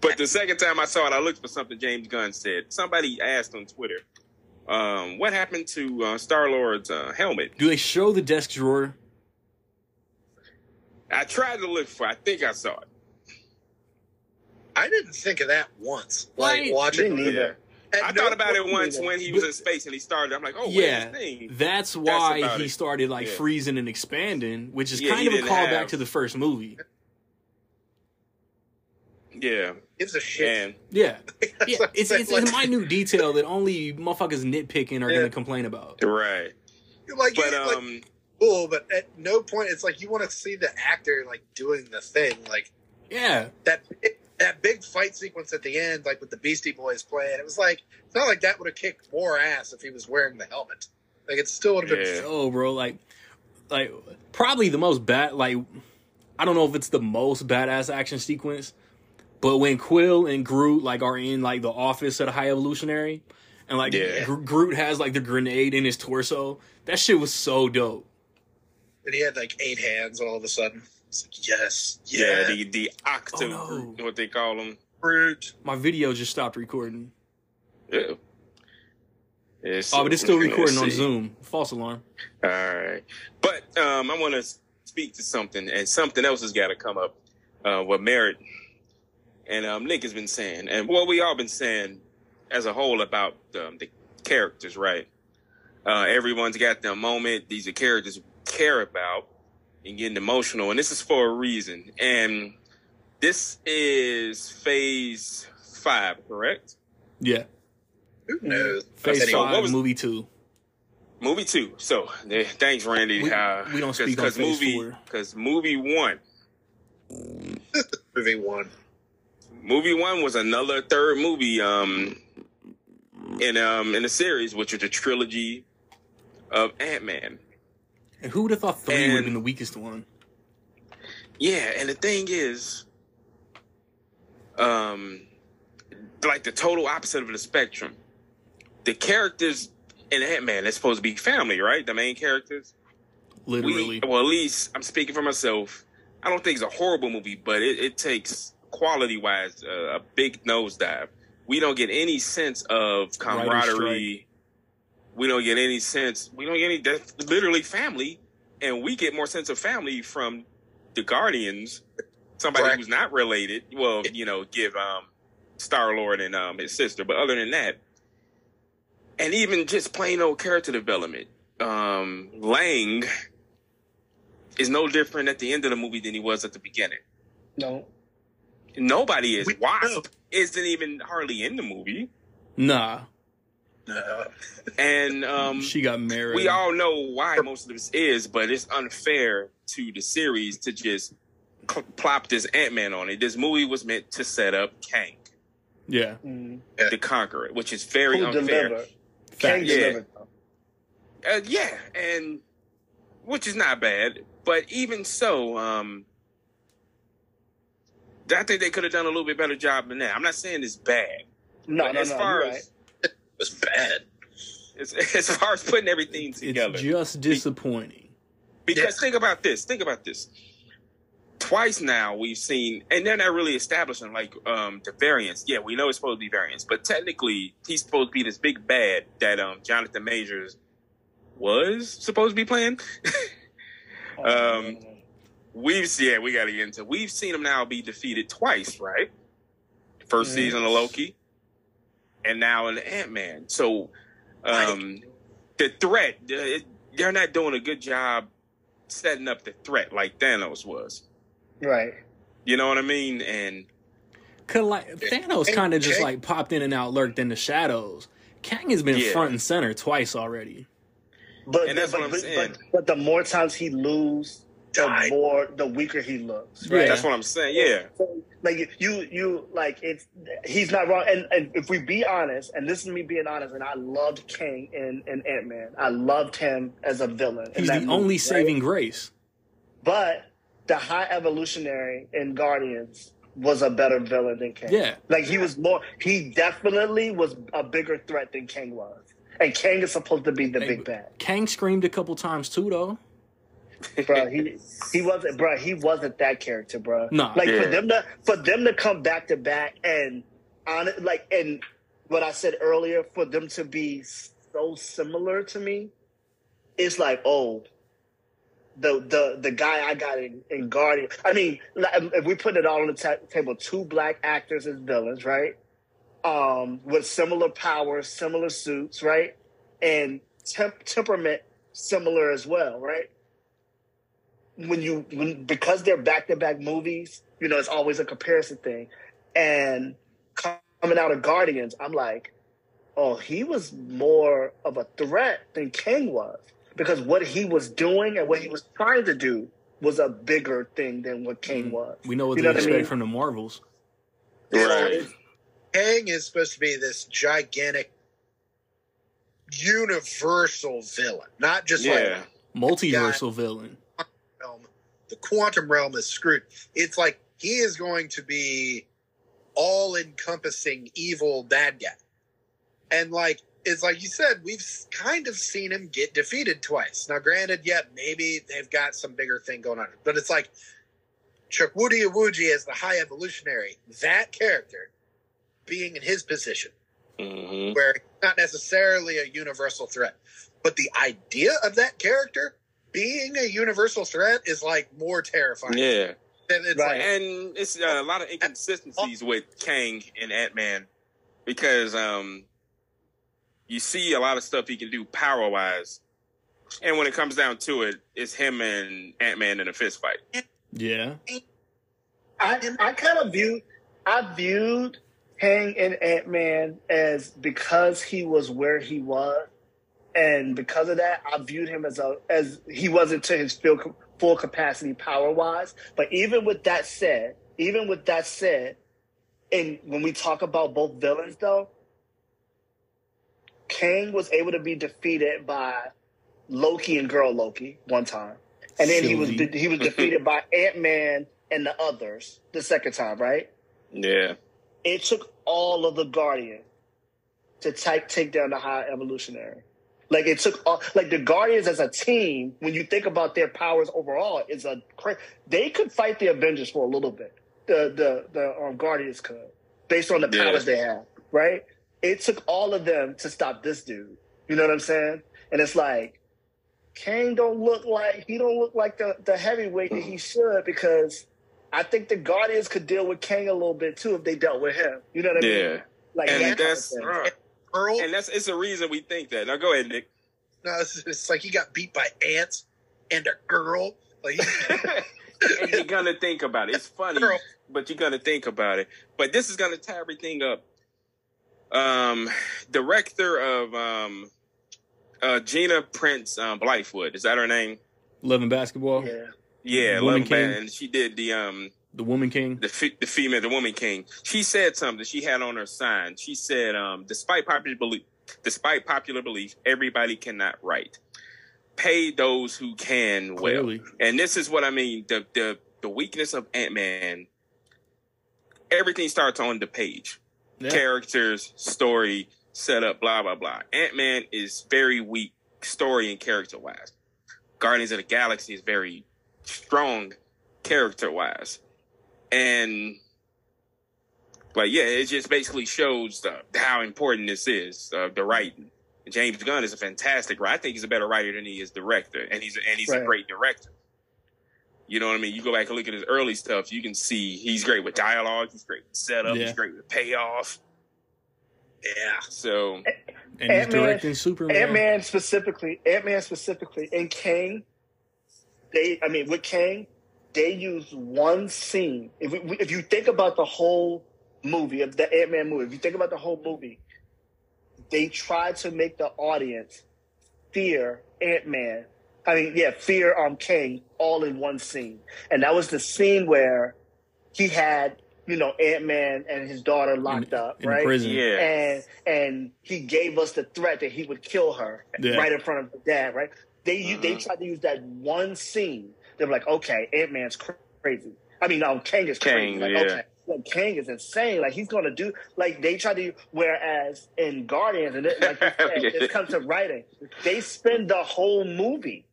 But the second time I saw it, I looked for something James Gunn said. Somebody asked on Twitter, um, "What happened to uh, Star Lord's uh, helmet?" Do they show the desk drawer? I tried to look for. I think I saw it. I didn't think of that once. Like Right. watching. Me neither. At I no thought about it point- once when he was in space and he started. I'm like, "Oh, yeah, where's his thing?" that's why about he it. started like Yeah. freezing and expanding, which is Yeah, kind of a callback have- to the first movie. Yeah, Gives a shit. and Yeah, yeah, what I'm it's saying, it's like- a minute detail that only motherfuckers nitpicking are Yeah. gonna complain about. right. like, But yeah, like, um, cool, but at no point it's like you want to see the actor like doing the thing, like Yeah, that that big fight sequence at the end, like with the Beastie Boys playing. It was like it's not like that would have kicked more ass if he was wearing the helmet. Like it still would have been. Yeah. oh, bro, like, like probably the most bad. Like, I don't know if it's the most badass action sequence, but when Quill and Groot like are in like the office of the High Evolutionary, and like Yeah. Gro- Groot has like the grenade in his torso, that shit was so dope. And he had like eight hands all of a sudden. It's like yes, yeah, yeah, the the octo, Oh, no. what they call them. Groot. My video just stopped recording. Yeah. It's- Oh, but it's still recording on. Zoom. False alarm. All right, but um, I want to speak to something, and something else has got to come up. Uh, what Merritt and um, Nick has been saying, and what we all been saying as a whole about um, the characters, right? Uh, everyone's got their moment. These are characters we care about and getting emotional, and this is for a reason. And this is Phase Five, correct? Yeah. Who knows? Phase Okay, five, what was- movie two. Movie two. So eh, thanks, Randy. We- uh, we don't cause, speak on cause phase movie four. because movie one, Movie one. Movie one was another third movie um in um in the series, which is a trilogy of Ant Man. And who would have thought three would have been the weakest one? Yeah, and the thing is, um, like the total opposite of the spectrum. The characters in Ant Man, they're supposed to be family, right? The main characters. Literally. We, well, at least I'm speaking for myself. I don't think it's a horrible movie, but it, it takes quality wise uh, a big nosedive. We don't get any sense of camaraderie. We don't get any sense. We don't get any. That's literally family, and we get more sense of family from the Guardians. Somebody Correct. who's not related. Well, you know, give um, Star Lord and um, his sister, but other than that, and even just plain old character development. Um, Lang is no different at the end of the movie than he was at the beginning. No. Nobody is. We Wasp know. isn't even hardly in the movie, nah. No. and um, she got married. we all know why most of this is, but it's unfair to the series to just cl- plop this Ant Man on it. This movie was meant to set up Kang, Yeah. Mm. the Conqueror, which is very Who unfair. delivered? King Yeah. delivered. Uh, yeah, and which is not bad, but even so, um, I think they could have done a little bit better job than that. I'm not saying it's bad. No, but no, as no. far you're as It was bad. as, as far as putting everything together, It's just disappointing. Because Yeah. think about this. Think about this. twice now we've seen, and they're not really establishing like um, the variants. Yeah, we know it's supposed to be variants, but technically he's supposed to be this big bad that um, Jonathan Majors was supposed to be playing. um, we've yeah, we got to get into. We've seen him now be defeated twice, right? First Yeah. season of Loki, and now in Ant Man. So um, the threat, they're not doing a good job setting up the threat like Thanos was. right. You know what I mean? And Cause like Thanos kind of just like popped in and out, lurked in the shadows. Kang has been Yeah. front and center twice already. But, And that's but, what I'm but, saying. But, but the more times he lose, the Died. more the weaker he looks. Yeah. Right. that's what I'm saying. Yeah. So, like you, you like it's he's not wrong. And, and if we be honest, and this is me being honest, and I loved King in, in Ant Man. I loved him as a villain. He's the movie, only right? saving grace. But the High Evolutionary in Guardians was a better villain than King. Yeah. Like he was more. He definitely was a bigger threat than King was. And King is supposed to be the Hey, big bad. Kang screamed a couple times too, though. Bro. He he wasn't, bro. He wasn't that character, bro. Nah. like Yeah. for them to for them to come back to back and on it, like and what I said earlier, for them to be so similar to me, it's like oh. The, the the guy I got in, in Guardian. I mean, like, if we put it all on the ta- table, two black actors as villains, right? Um, with similar powers, similar suits, right? And temp- temperament similar as well, right? When you when because they're back to back movies, you know, it's always a comparison thing. And coming out of Guardians, I'm like, oh, he was more of a threat than King was because what he was doing and what he was trying to do was a bigger thing than what King mm-hmm. was. We know what You to know what I expect mean? from the Marvels. So Right. Kang is supposed to be this gigantic, universal villain, not just Yeah. Multiversal villain. The quantum realm is screwed. It's like he is going to be all-encompassing evil bad guy, and like it's like you said, we've kind of seen him get defeated twice. Now, granted, yeah, maybe they've got some bigger thing going on, but it's like Chukwudi Iwuji as the High Evolutionary, that character being in his position hmm where not necessarily a universal threat. But the idea of that character being a universal threat is like more terrifying. Yeah. And it's Right. like, And it's uh, a lot of inconsistencies with Kang and Ant Man because um, you see a lot of stuff he can do power wise. And when it comes down to it, it's him and Ant Man in a fist fight. Yeah. I I kind of viewed I viewed Kang and Ant Man as because he was where he was, and because of that, I viewed him as a as he wasn't to his full full capacity power wise. But even with that said, even with that said, and when we talk about both villains, though, Kang was able to be defeated by Loki and Girl Loki one time, and then he was he was defeated by Ant Man and the others the second time, right? Yeah. It took all of the Guardians to take take down the High Evolutionary. Like it took all, like the Guardians as a team. When you think about their powers overall, is a they could fight the Avengers for a little bit. The the the um, Guardians could, based on the Yeah. powers they have, right? It took all of them to stop this dude. You know what I'm saying? And it's like Kane don't look like he don't look like the the heavyweight that he should because I think the Guardians could deal with Kang a little bit too if they dealt with him. You know what I mean? Yeah. Like And that kind of that's thing. Earl, and that's it's a reason we think that. Now go ahead, Nick. no, it's, it's like he got beat by ants and a girl. Like, and you're gonna think about it. It's funny, Girl. but you're gonna think about it. But this is gonna tie everything up. Um, director of um, uh, Gina Prince um, Bythewood is that her name? Loving basketball. yeah. Yeah, Woman Love King. and she did the um The Woman King. the fe- the female the woman king. She said something she had on her sign. She said, um, despite popular belief, despite popular belief, everybody cannot write. Pay those who can well. Clearly. And this is what I mean. The the the weakness of Ant Man. Everything starts on the page. Yeah. Characters, story, setup, blah blah blah. Ant Man is very weak story and character wise. Guardians of the Galaxy is very strong character wise, and like yeah, it just basically shows the, how important this is. Uh, the writing. James Gunn is a fantastic writer. I think he's a better writer than he is director, and he's and he's Right. a great director. You know what I mean? You go back and look at his early stuff, you can see he's great with dialogue, he's great with setup, Yeah. he's great with payoff. Yeah. So And he's Ant-Man- directing Superman. Ant Man specifically, Ant Man specifically, and Kang. They, I mean, with Kang, they use one scene. If we, if you think about the whole movie of the Ant Man movie, if you think about the whole movie, they try to make the audience fear Ant Man. I mean, yeah, fear um Kang all in one scene, and that was the scene where he had you know Ant Man and his daughter locked in, up, in right? prison. yeah, and and he gave us the threat that he would kill her Yeah. right in front of the dad. Right? They u they tried to use that one scene. They were like, okay, Ant Man's crazy. I mean, um, Kang is crazy. Kang, like, yeah. okay, like, Kang is insane. Like he's gonna do like they try to. Whereas in Guardians, and it, like you said, Yeah. it comes to writing, they spend the whole movie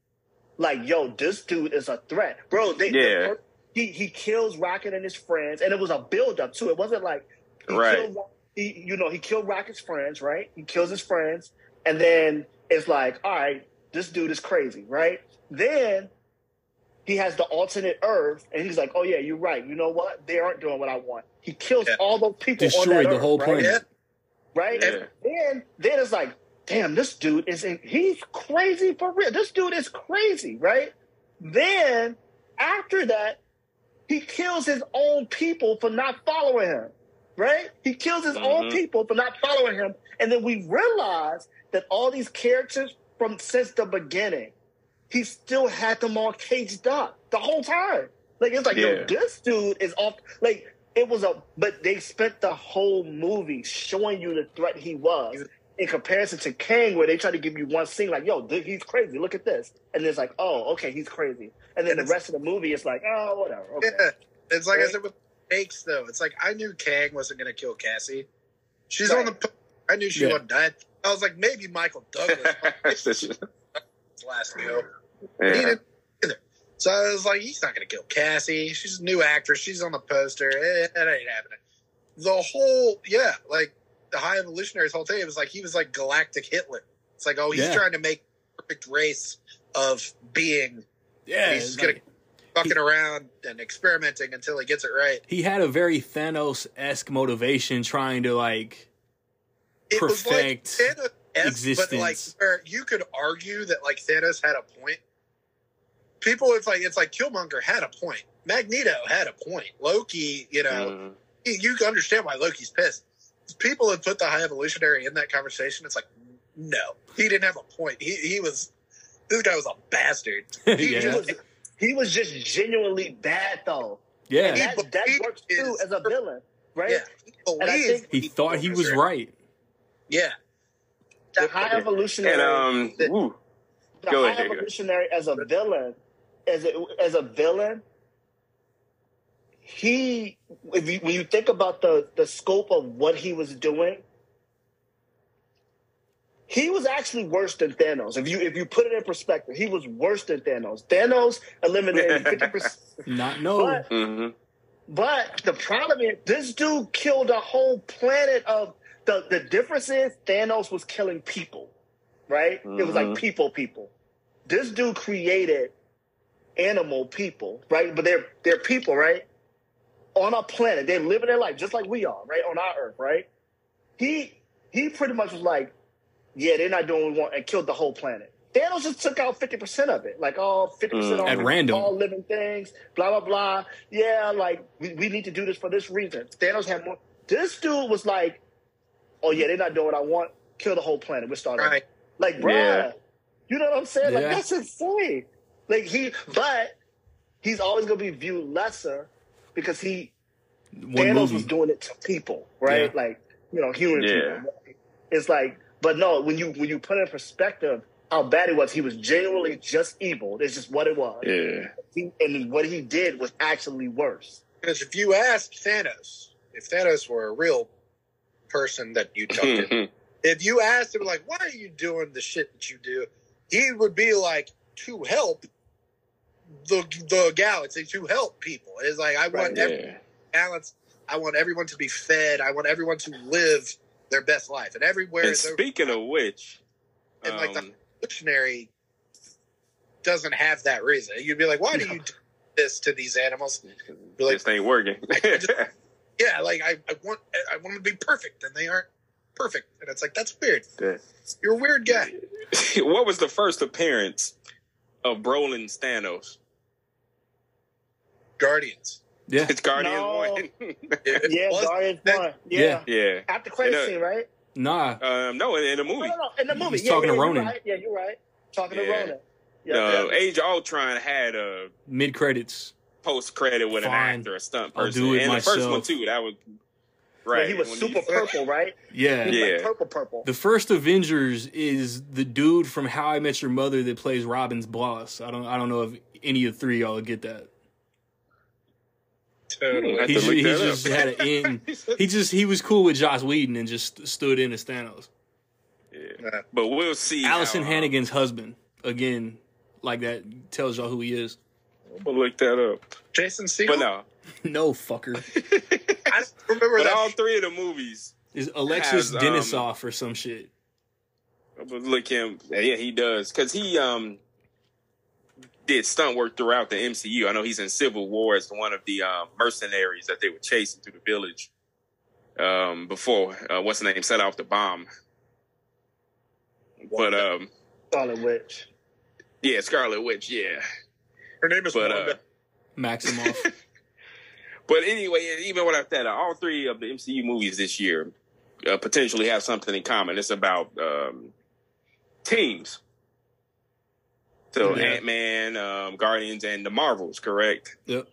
like, yo, this dude is a threat, bro. They, the Yeah. fir- he he kills Rocket and his friends, and it was a build up too. It wasn't like he Right. killed he, you know, he killed Rocket's friends, right? He kills his friends, and then it's like, all right, this dude is crazy, right? Then he has the alternate Earth, and he's like, oh yeah, you're right. You know what? They aren't doing what I want. He kills Yeah. all those people, on Destroyed that the Earth, whole right? planet. Yeah. right? Yeah. And then then it's like, damn, this dude is in, he's crazy for real. This dude is crazy, right? Then after that, he kills his own people for not following him, right? He kills his own Mhm. people for not following him, and then we realize that all these characters from since the beginning, he still had them all caged up the whole time. Like it's like, Yeah. yo, this dude is off. Like it was a, but they spent the whole movie showing you the threat he was. In comparison to Kang, where they try to give you one scene, like, yo, th- he's crazy. Look at this. And it's like, oh, okay, he's crazy. And then And the rest of the movie is like, oh, whatever. Okay. Yeah. It's like I said with stakes though. It's like I knew Kang wasn't gonna kill Cassie. She's Right. on the I knew she Yeah. wasn't dead. I was like, maybe Michael Douglas yeah. last go. But he didn't either. So I was like, he's not going to kill Cassie. She's a new actress. She's on the poster. Eh, it, it ain't happening. The whole, yeah, like the High Evolutionary's whole thing, it was like he was like galactic Hitler. It's like, oh, he's Yeah. trying to make perfect race of being Yeah, He's it's gonna- like- fucking around and experimenting until he gets it right. he had a very Thanos esque motivation, trying to like It was like Perfect Thanos, but like where you could argue that like Thanos had a point. People, it's like it's like Killmonger had a point. Magneto had a point. Loki, you know, Mhm. you, you understand why Loki's pissed. People have put the High Evolutionary in that conversation. It's like, no, he didn't have a point. He he was this guy was a bastard. He yeah, He, was, he was just genuinely bad, though. yeah. And that, that believed works too as a villain, right? Yeah, he And I think- He thought he was right. Yeah, The High Evolutionary. And um, The- woo. the Go High ahead, go ahead. Evolutionary as a villain, as a, as a villain, he if you, when you think about the the scope of what he was doing, he was actually worse than Thanos. If you if you put it in perspective, he was worse than Thanos. Thanos eliminated fifty percent. Not no. But hmm but the problem is, this dude killed a whole planet of the. The difference is Thanos was killing people, right? It was like Mhm. people, people. This dude created animal people, right? But they're they're people, right? On a planet, they're living their life just like we are, right? On our Earth, right? He he pretty much was like, yeah, they're not doing what we want, and killed the whole planet. Thanos just took out 50% of it. Like, all 50% Mm. on At random. all living things, blah, blah, blah. Yeah, like, we, we need to do this for this reason. Thanos had more. This dude was like, oh, yeah, they're not doing what I want. Kill the whole planet. We're starting. right. Like, bruh, Yeah. you know what I'm saying? Like, Yeah. that's insane. Like, he, but he's always going to be viewed lesser because he, One Thanos movie. was doing it to people, right? Yeah. Like, you know, human Yeah. people. It's like, but no, when you when you put it in perspective how bad it was, he was genuinely just evil. It's just what it was. Yeah. He, and what he did was actually worse. Because if you ask Thanos, if Thanos were a real person that you talked to, if you asked him like, "Why are you doing the shit that you do?" He would be like, "To help." the the galaxy to help people. It's like I want Right. every Yeah. balance. I want everyone to be fed. I want everyone to live their best life. And everywhere And speaking of which, And, like, the- um, dictionary doesn't have that reason. You'd be like, why do you do this to these animals? You're like, this ain't working. yeah, like I, I want I want them to be perfect, and they aren't perfect. And it's like that's weird. You're a weird guy. what was the first appearance of Brolin's Thanos? Guardians. Yeah. It's Guardian No. One. Yeah, was- Guardians that- one. Yeah. Yeah. yeah. After credit uh, scene, right? Nah. Um, no, in, in the movie. no, no. In the movie. He's yeah, talking yeah, to you're Ronan. Right. Yeah, you're right. Talking Yeah. to Ronan. Yeah, Uh, yeah. Age of Ultron had a Mid credits. Post credit with Fine. an actor, a stunt I'll person, do it and the first one too. That was Where right. he was when super purple, right? Yeah. He was Yeah. like purple, purple. The first Avengers is the dude from How I Met Your Mother that plays Robin's boss. I don't I don't know if any of the three y'all get that. Totally. He just, he just had an in. He just he was cool with Joss Whedon and just stood in as Thanos. Yeah. Yeah. But we'll see. Alyson how, um, Hannigan's husband again, like that tells y'all who he is. I'm gonna look that up. Jason But no. No fucker, I remember but that. all three of the movies. is Alexis Has, um, Denisof or some shit. I'm look him. Yeah, he does because he um did stunt work throughout the MCU. I know he's in Civil War as one of the um, mercenaries that they were chasing through the village um, before uh, what's the name set off the bomb. But um, Scarlet Witch. yeah, Scarlet Witch. Yeah, Her name is but uh, Maximoff. but anyway, even without that, uh, all three of the MCU movies this year uh, potentially have something in common. It's about um, teams. So Yeah. Ant Man, um, Guardians, and the Marvels, correct? yep.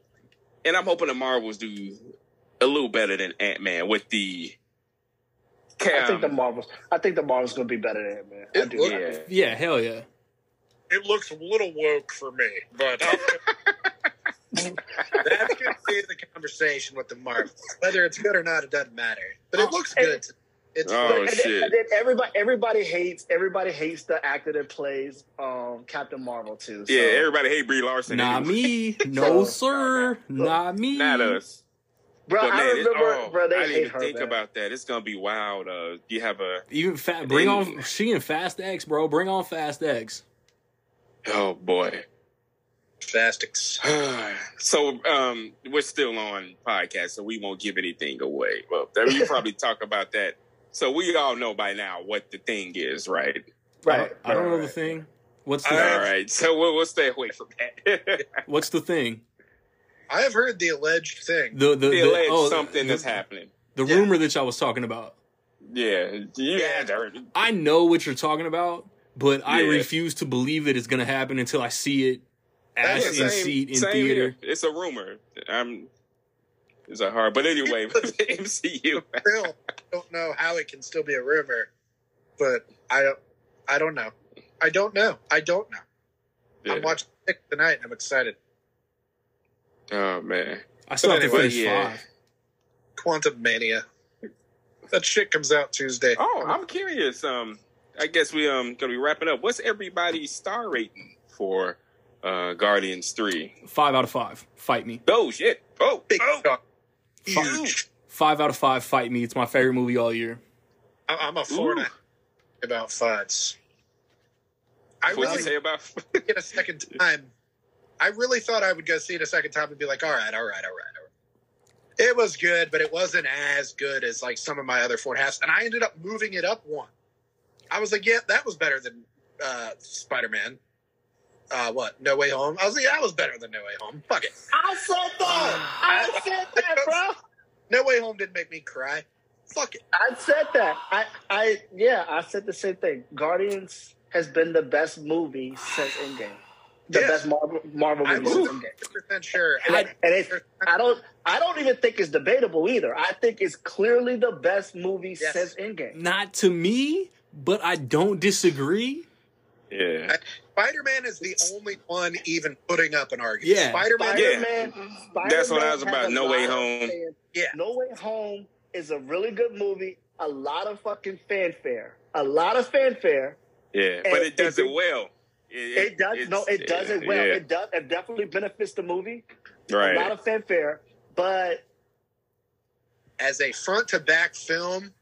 And I'm hoping the Marvels do a little better than Ant Man with the. I think the Marvels. I think the Marvels gonna be better than it, man. I It do. looked- yeah. Yeah, hell yeah. It looks a little woke for me, but that's going to be the conversation with the Marvels. Whether it's good or not, it doesn't matter. But it looks good. It's Oh, But- and, then, shit. and then everybody, everybody hates, everybody hates the actor that plays um, Captain Marvel too. So. Yeah, everybody hate Brie Larson. Not me. No, So- sir. Not me. Not us. bro. But I man, it- remember, oh, bro. They I didn't even her. think man. about that. It's gonna be wild. Uh, you have a Even fat. Bring on. She and Fast X, bro. Bring on Fast X. oh boy. Fast X. so um, we're still on podcast, so we won't give anything away. Well, I mean, you probably talk about that. So we all know by now what the thing is, right? right? I don't know the thing. What's the I- All right. So we'll, we'll stay away from that. What's the thing? I have heard the alleged thing. The the, the the alleged oh, something the, that's happening. The Yeah. rumor that y'all was talking about. Yeah, you had heard it. I know what you're talking about, but I refuse to believe that it's gonna happen until I see it That's ass the in Same- seat in same theater. here. It's a rumor. I'm. It's a hard, but anyway, the MCU. Still, I don't know how it can still be a rumor, but I don't. I don't know. I don't know. I don't know. Yeah. I'm watching it tonight. and I'm excited. Oh man. I still have to anyway, finish yeah. five. Quantumania. That shit comes out Tuesday. Oh, I'm curious. Um, I guess we um gonna be wrapping up. What's everybody's star rating for uh Guardians Three? Five out of five. Fight me. Oh shit! Oh, big oh. dog. Fuck. Huge. Five out of five. Fight me. It's my favorite movie all year. I- I'm a four Ooh. about fives. I What'd really say about? get a second time. I really thought I would go see it a second time and be like, all right, all right, all right, all right. It was good, but it wasn't as good as like some of my other four and a halves. And I ended up moving it up one. I was like, yeah, that was better than uh, Spider Man. Uh, what? No Way Home? I was like, yeah, that was better than No Way Home. Fuck it. I said that. I said that, bro. No Way Home didn't make me cry. Fuck it. I said that. I, I, yeah, I said the same thing. Guardians has been the best movie since Endgame. The Yes. best Marvel, Marvel I'm movie since Endgame. 100% sure. And, I, and it's, I don't, I don't even think it's debatable either. I think it's clearly the best movie Yes. since Endgame. Not to me, but I don't disagree. yeah, Spider Man is the only one even putting up an argument. Yeah. Spider Man. Yeah. Spider-Man, Spider-Man That's what I was about. No Way Home. fans. Yeah. No Way Home is a really good movie. A lot of fucking fanfare. A lot of fanfare. yeah, but it does it and- well. It, does no, it does it well. yeah. It does. It definitely benefits the movie. right. A lot of fanfare, but as a front to back film,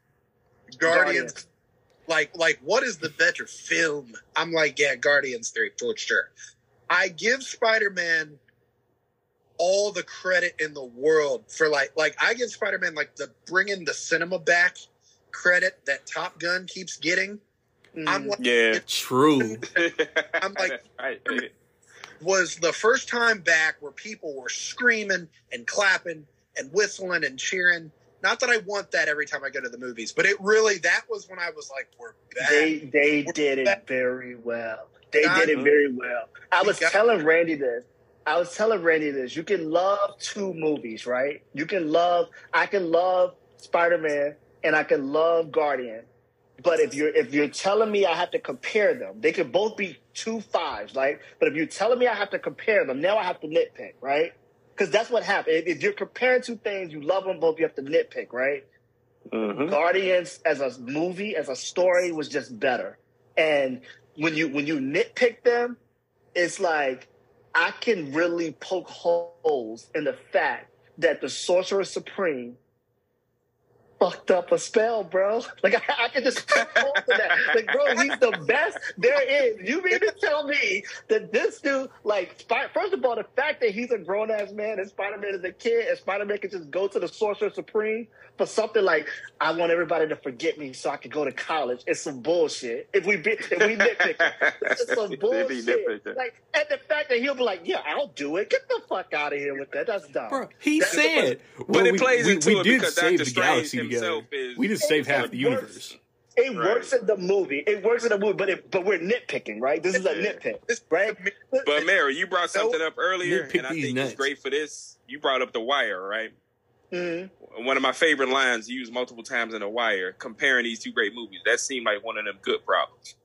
Guardians, Guardians. Like like what is the better film? I'm like, yeah, Guardians three for sure. I give Spider Man all the credit in the world for like like I give Spider Man like the bringing the cinema back credit that Top Gun keeps getting. I'm mm, like, yeah. True. I'm like- Right. was the first time back where people were screaming and clapping and whistling and cheering. Not that I want that every time I go to the movies, but it really that was when I was like, "We're back." they they did it very well. They did it very well. I was telling Randy this. I was telling Randy this. You can love two movies, right? You can love. I can love Spider Man and I can love Guardian. But if you're if you're telling me I have to compare them, they could both be two fives, right? But if you're telling me I have to compare them, now I have to nitpick, right? Because that's what happened. If, you're comparing two things, you love them both, you have to nitpick, right? Mhm. Guardians as a movie, as a story, was just better. And when you when you nitpick them, it's like I can really poke holes in the fact that the Sorcerer Supreme fucked up a spell, bro. Like I, I can just poke holes that. Like, bro, he's the best there is. You mean to tell me that this dude, like, first of all, the fact that he's a grown ass man and Spider Man is a kid, and Spider Man can just go to the Sorcerer Supreme for something like, I want everybody to forget me so I can go to college. It's some bullshit. If we be, if we nitpick, it's some bullshit. Like, and the fact that he'll be like, yeah, I'll do it. Get the fuck out of here with that. That's dumb. Bro, he That's- said. But well, it we, plays we, into we it did because save Doctor the Strange galaxy together. is- We just saved half the works. universe. It Right. works in the movie. It works in the movie, but it, but we're nitpicking, right? This is a nitpick, right? But Mary, you brought something up earlier, Nitpick and I think nuts. it's great for this. You brought up the wire, right? Mhm. One of my favorite lines used multiple times in the wire, comparing these two great movies. That seemed like one of them good problems.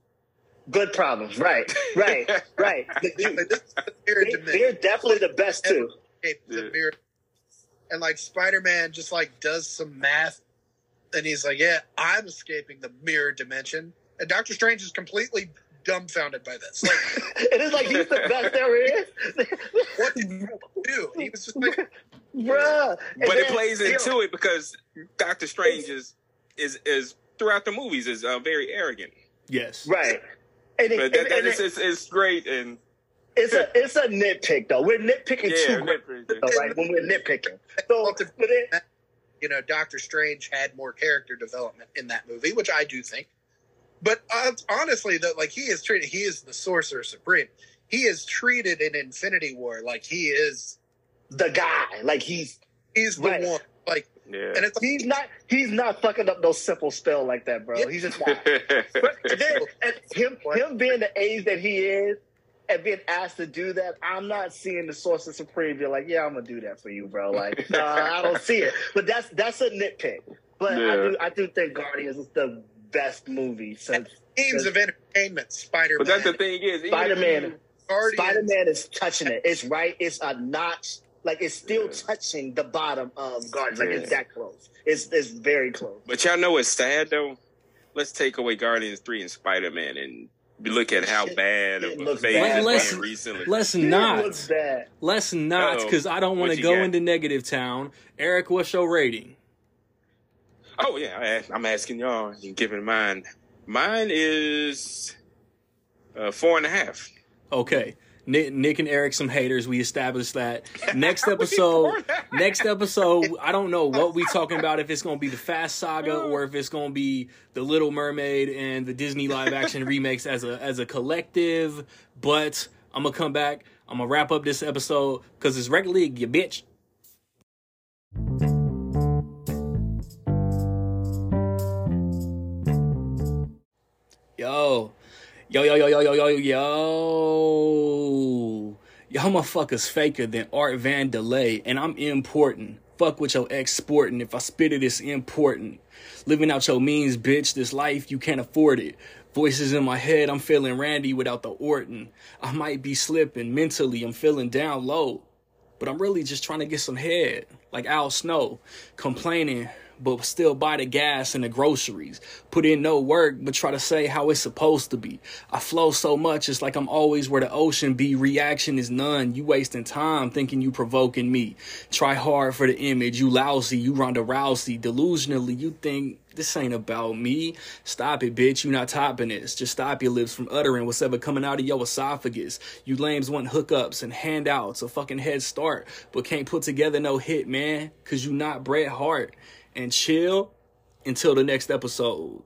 Good problems, right? Right, right. this is the they, they're definitely the best too. escape the mirror. And like Spider Man just like does some math and he's like, Yeah, I'm escaping the mirror dimension. And Doctor Strange is completely dumbfounded by this. Like, it is like he's the best there is, what did you do? He was just like bruh. And but it plays you know, into it because Doctor Strange is is is throughout the movies is uh, very arrogant. Yes. right. And, it, But that, and- that and is it- it's, it's great and it's a it's a nitpick though. We're nitpicking yeah, too great, good- though, right? When we're nitpicking, so but it, you know, Doctor Strange had more character development in that movie, which I do think. But uh, honestly, though, like he is treated, he is the Sorcerer Supreme. He is treated in Infinity War like he is. the guy, like he's He's the Right. one. Like, yeah. and it's like, he's not he's not fucking up no simple spell like that, bro. Yeah. He's just not. But then, and him him being the age that he is and being asked to do that, I'm not seeing the Sorcerer Supreme be like, yeah, I'm gonna do that for you, bro. Like, nah, I don't see it. But that's that's a nitpick. But I do I do think Guardians is the best movie since themes of entertainment. Spider Man. but that's the thing is, Spider-Man. if. Spider Man is touching it. It's right. It's a notch. Like it's still Yeah. touching the bottom of Guardians. Like it's that close. It's it's very close. But y'all know what's sad though? Let's take away Guardians three and Spider Man and look at how bad It of a looks phase bad. it's Let's- been recently. Let's not. bad. Let's not, because I don't want to go got? into negative town. Eric, what's your rating? Oh yeah, I ask, I'm asking y'all and giving mine. Mine is uh, four and a half. Okay. Nick, Nick and Eric, some haters. We established that. Next episode, next episode, I don't know what we talking about. If it's gonna be the Fast Saga or if it's gonna be the Little Mermaid and the Disney live action remakes as a as a collective. But I'm gonna come back. I'm gonna wrap up this episode because it's Rec League, you bitch. Yo, yo, yo, yo, yo, yo, yo, yo. Y'all motherfuckers faker than Art Vandelay, and I'm important. Fuck with your exporting. If I spit it, it's important. Living out your means, bitch. This life, you can't afford it. Voices in my head, I'm feeling Randy without the Orton. I might be slipping mentally, I'm feeling down low. But I'm really just trying to get some head, like Al Snow, complaining but still buy the gas and the groceries. Put in no work, but try to say how it's supposed to be. I flow so much, it's like I'm always where the ocean be. Reaction is none. You wasting time thinking you provoking me. Try hard for the image. You lousy. You Ronda Rousey. Delusionally, you think this ain't about me. Stop it, bitch. You not topping this. Just stop your lips from uttering what's ever coming out of your esophagus. You lames want hookups and handouts, a fucking head start, but can't put together no hit, man. Cause you not Bret Hart and chill until the next episode.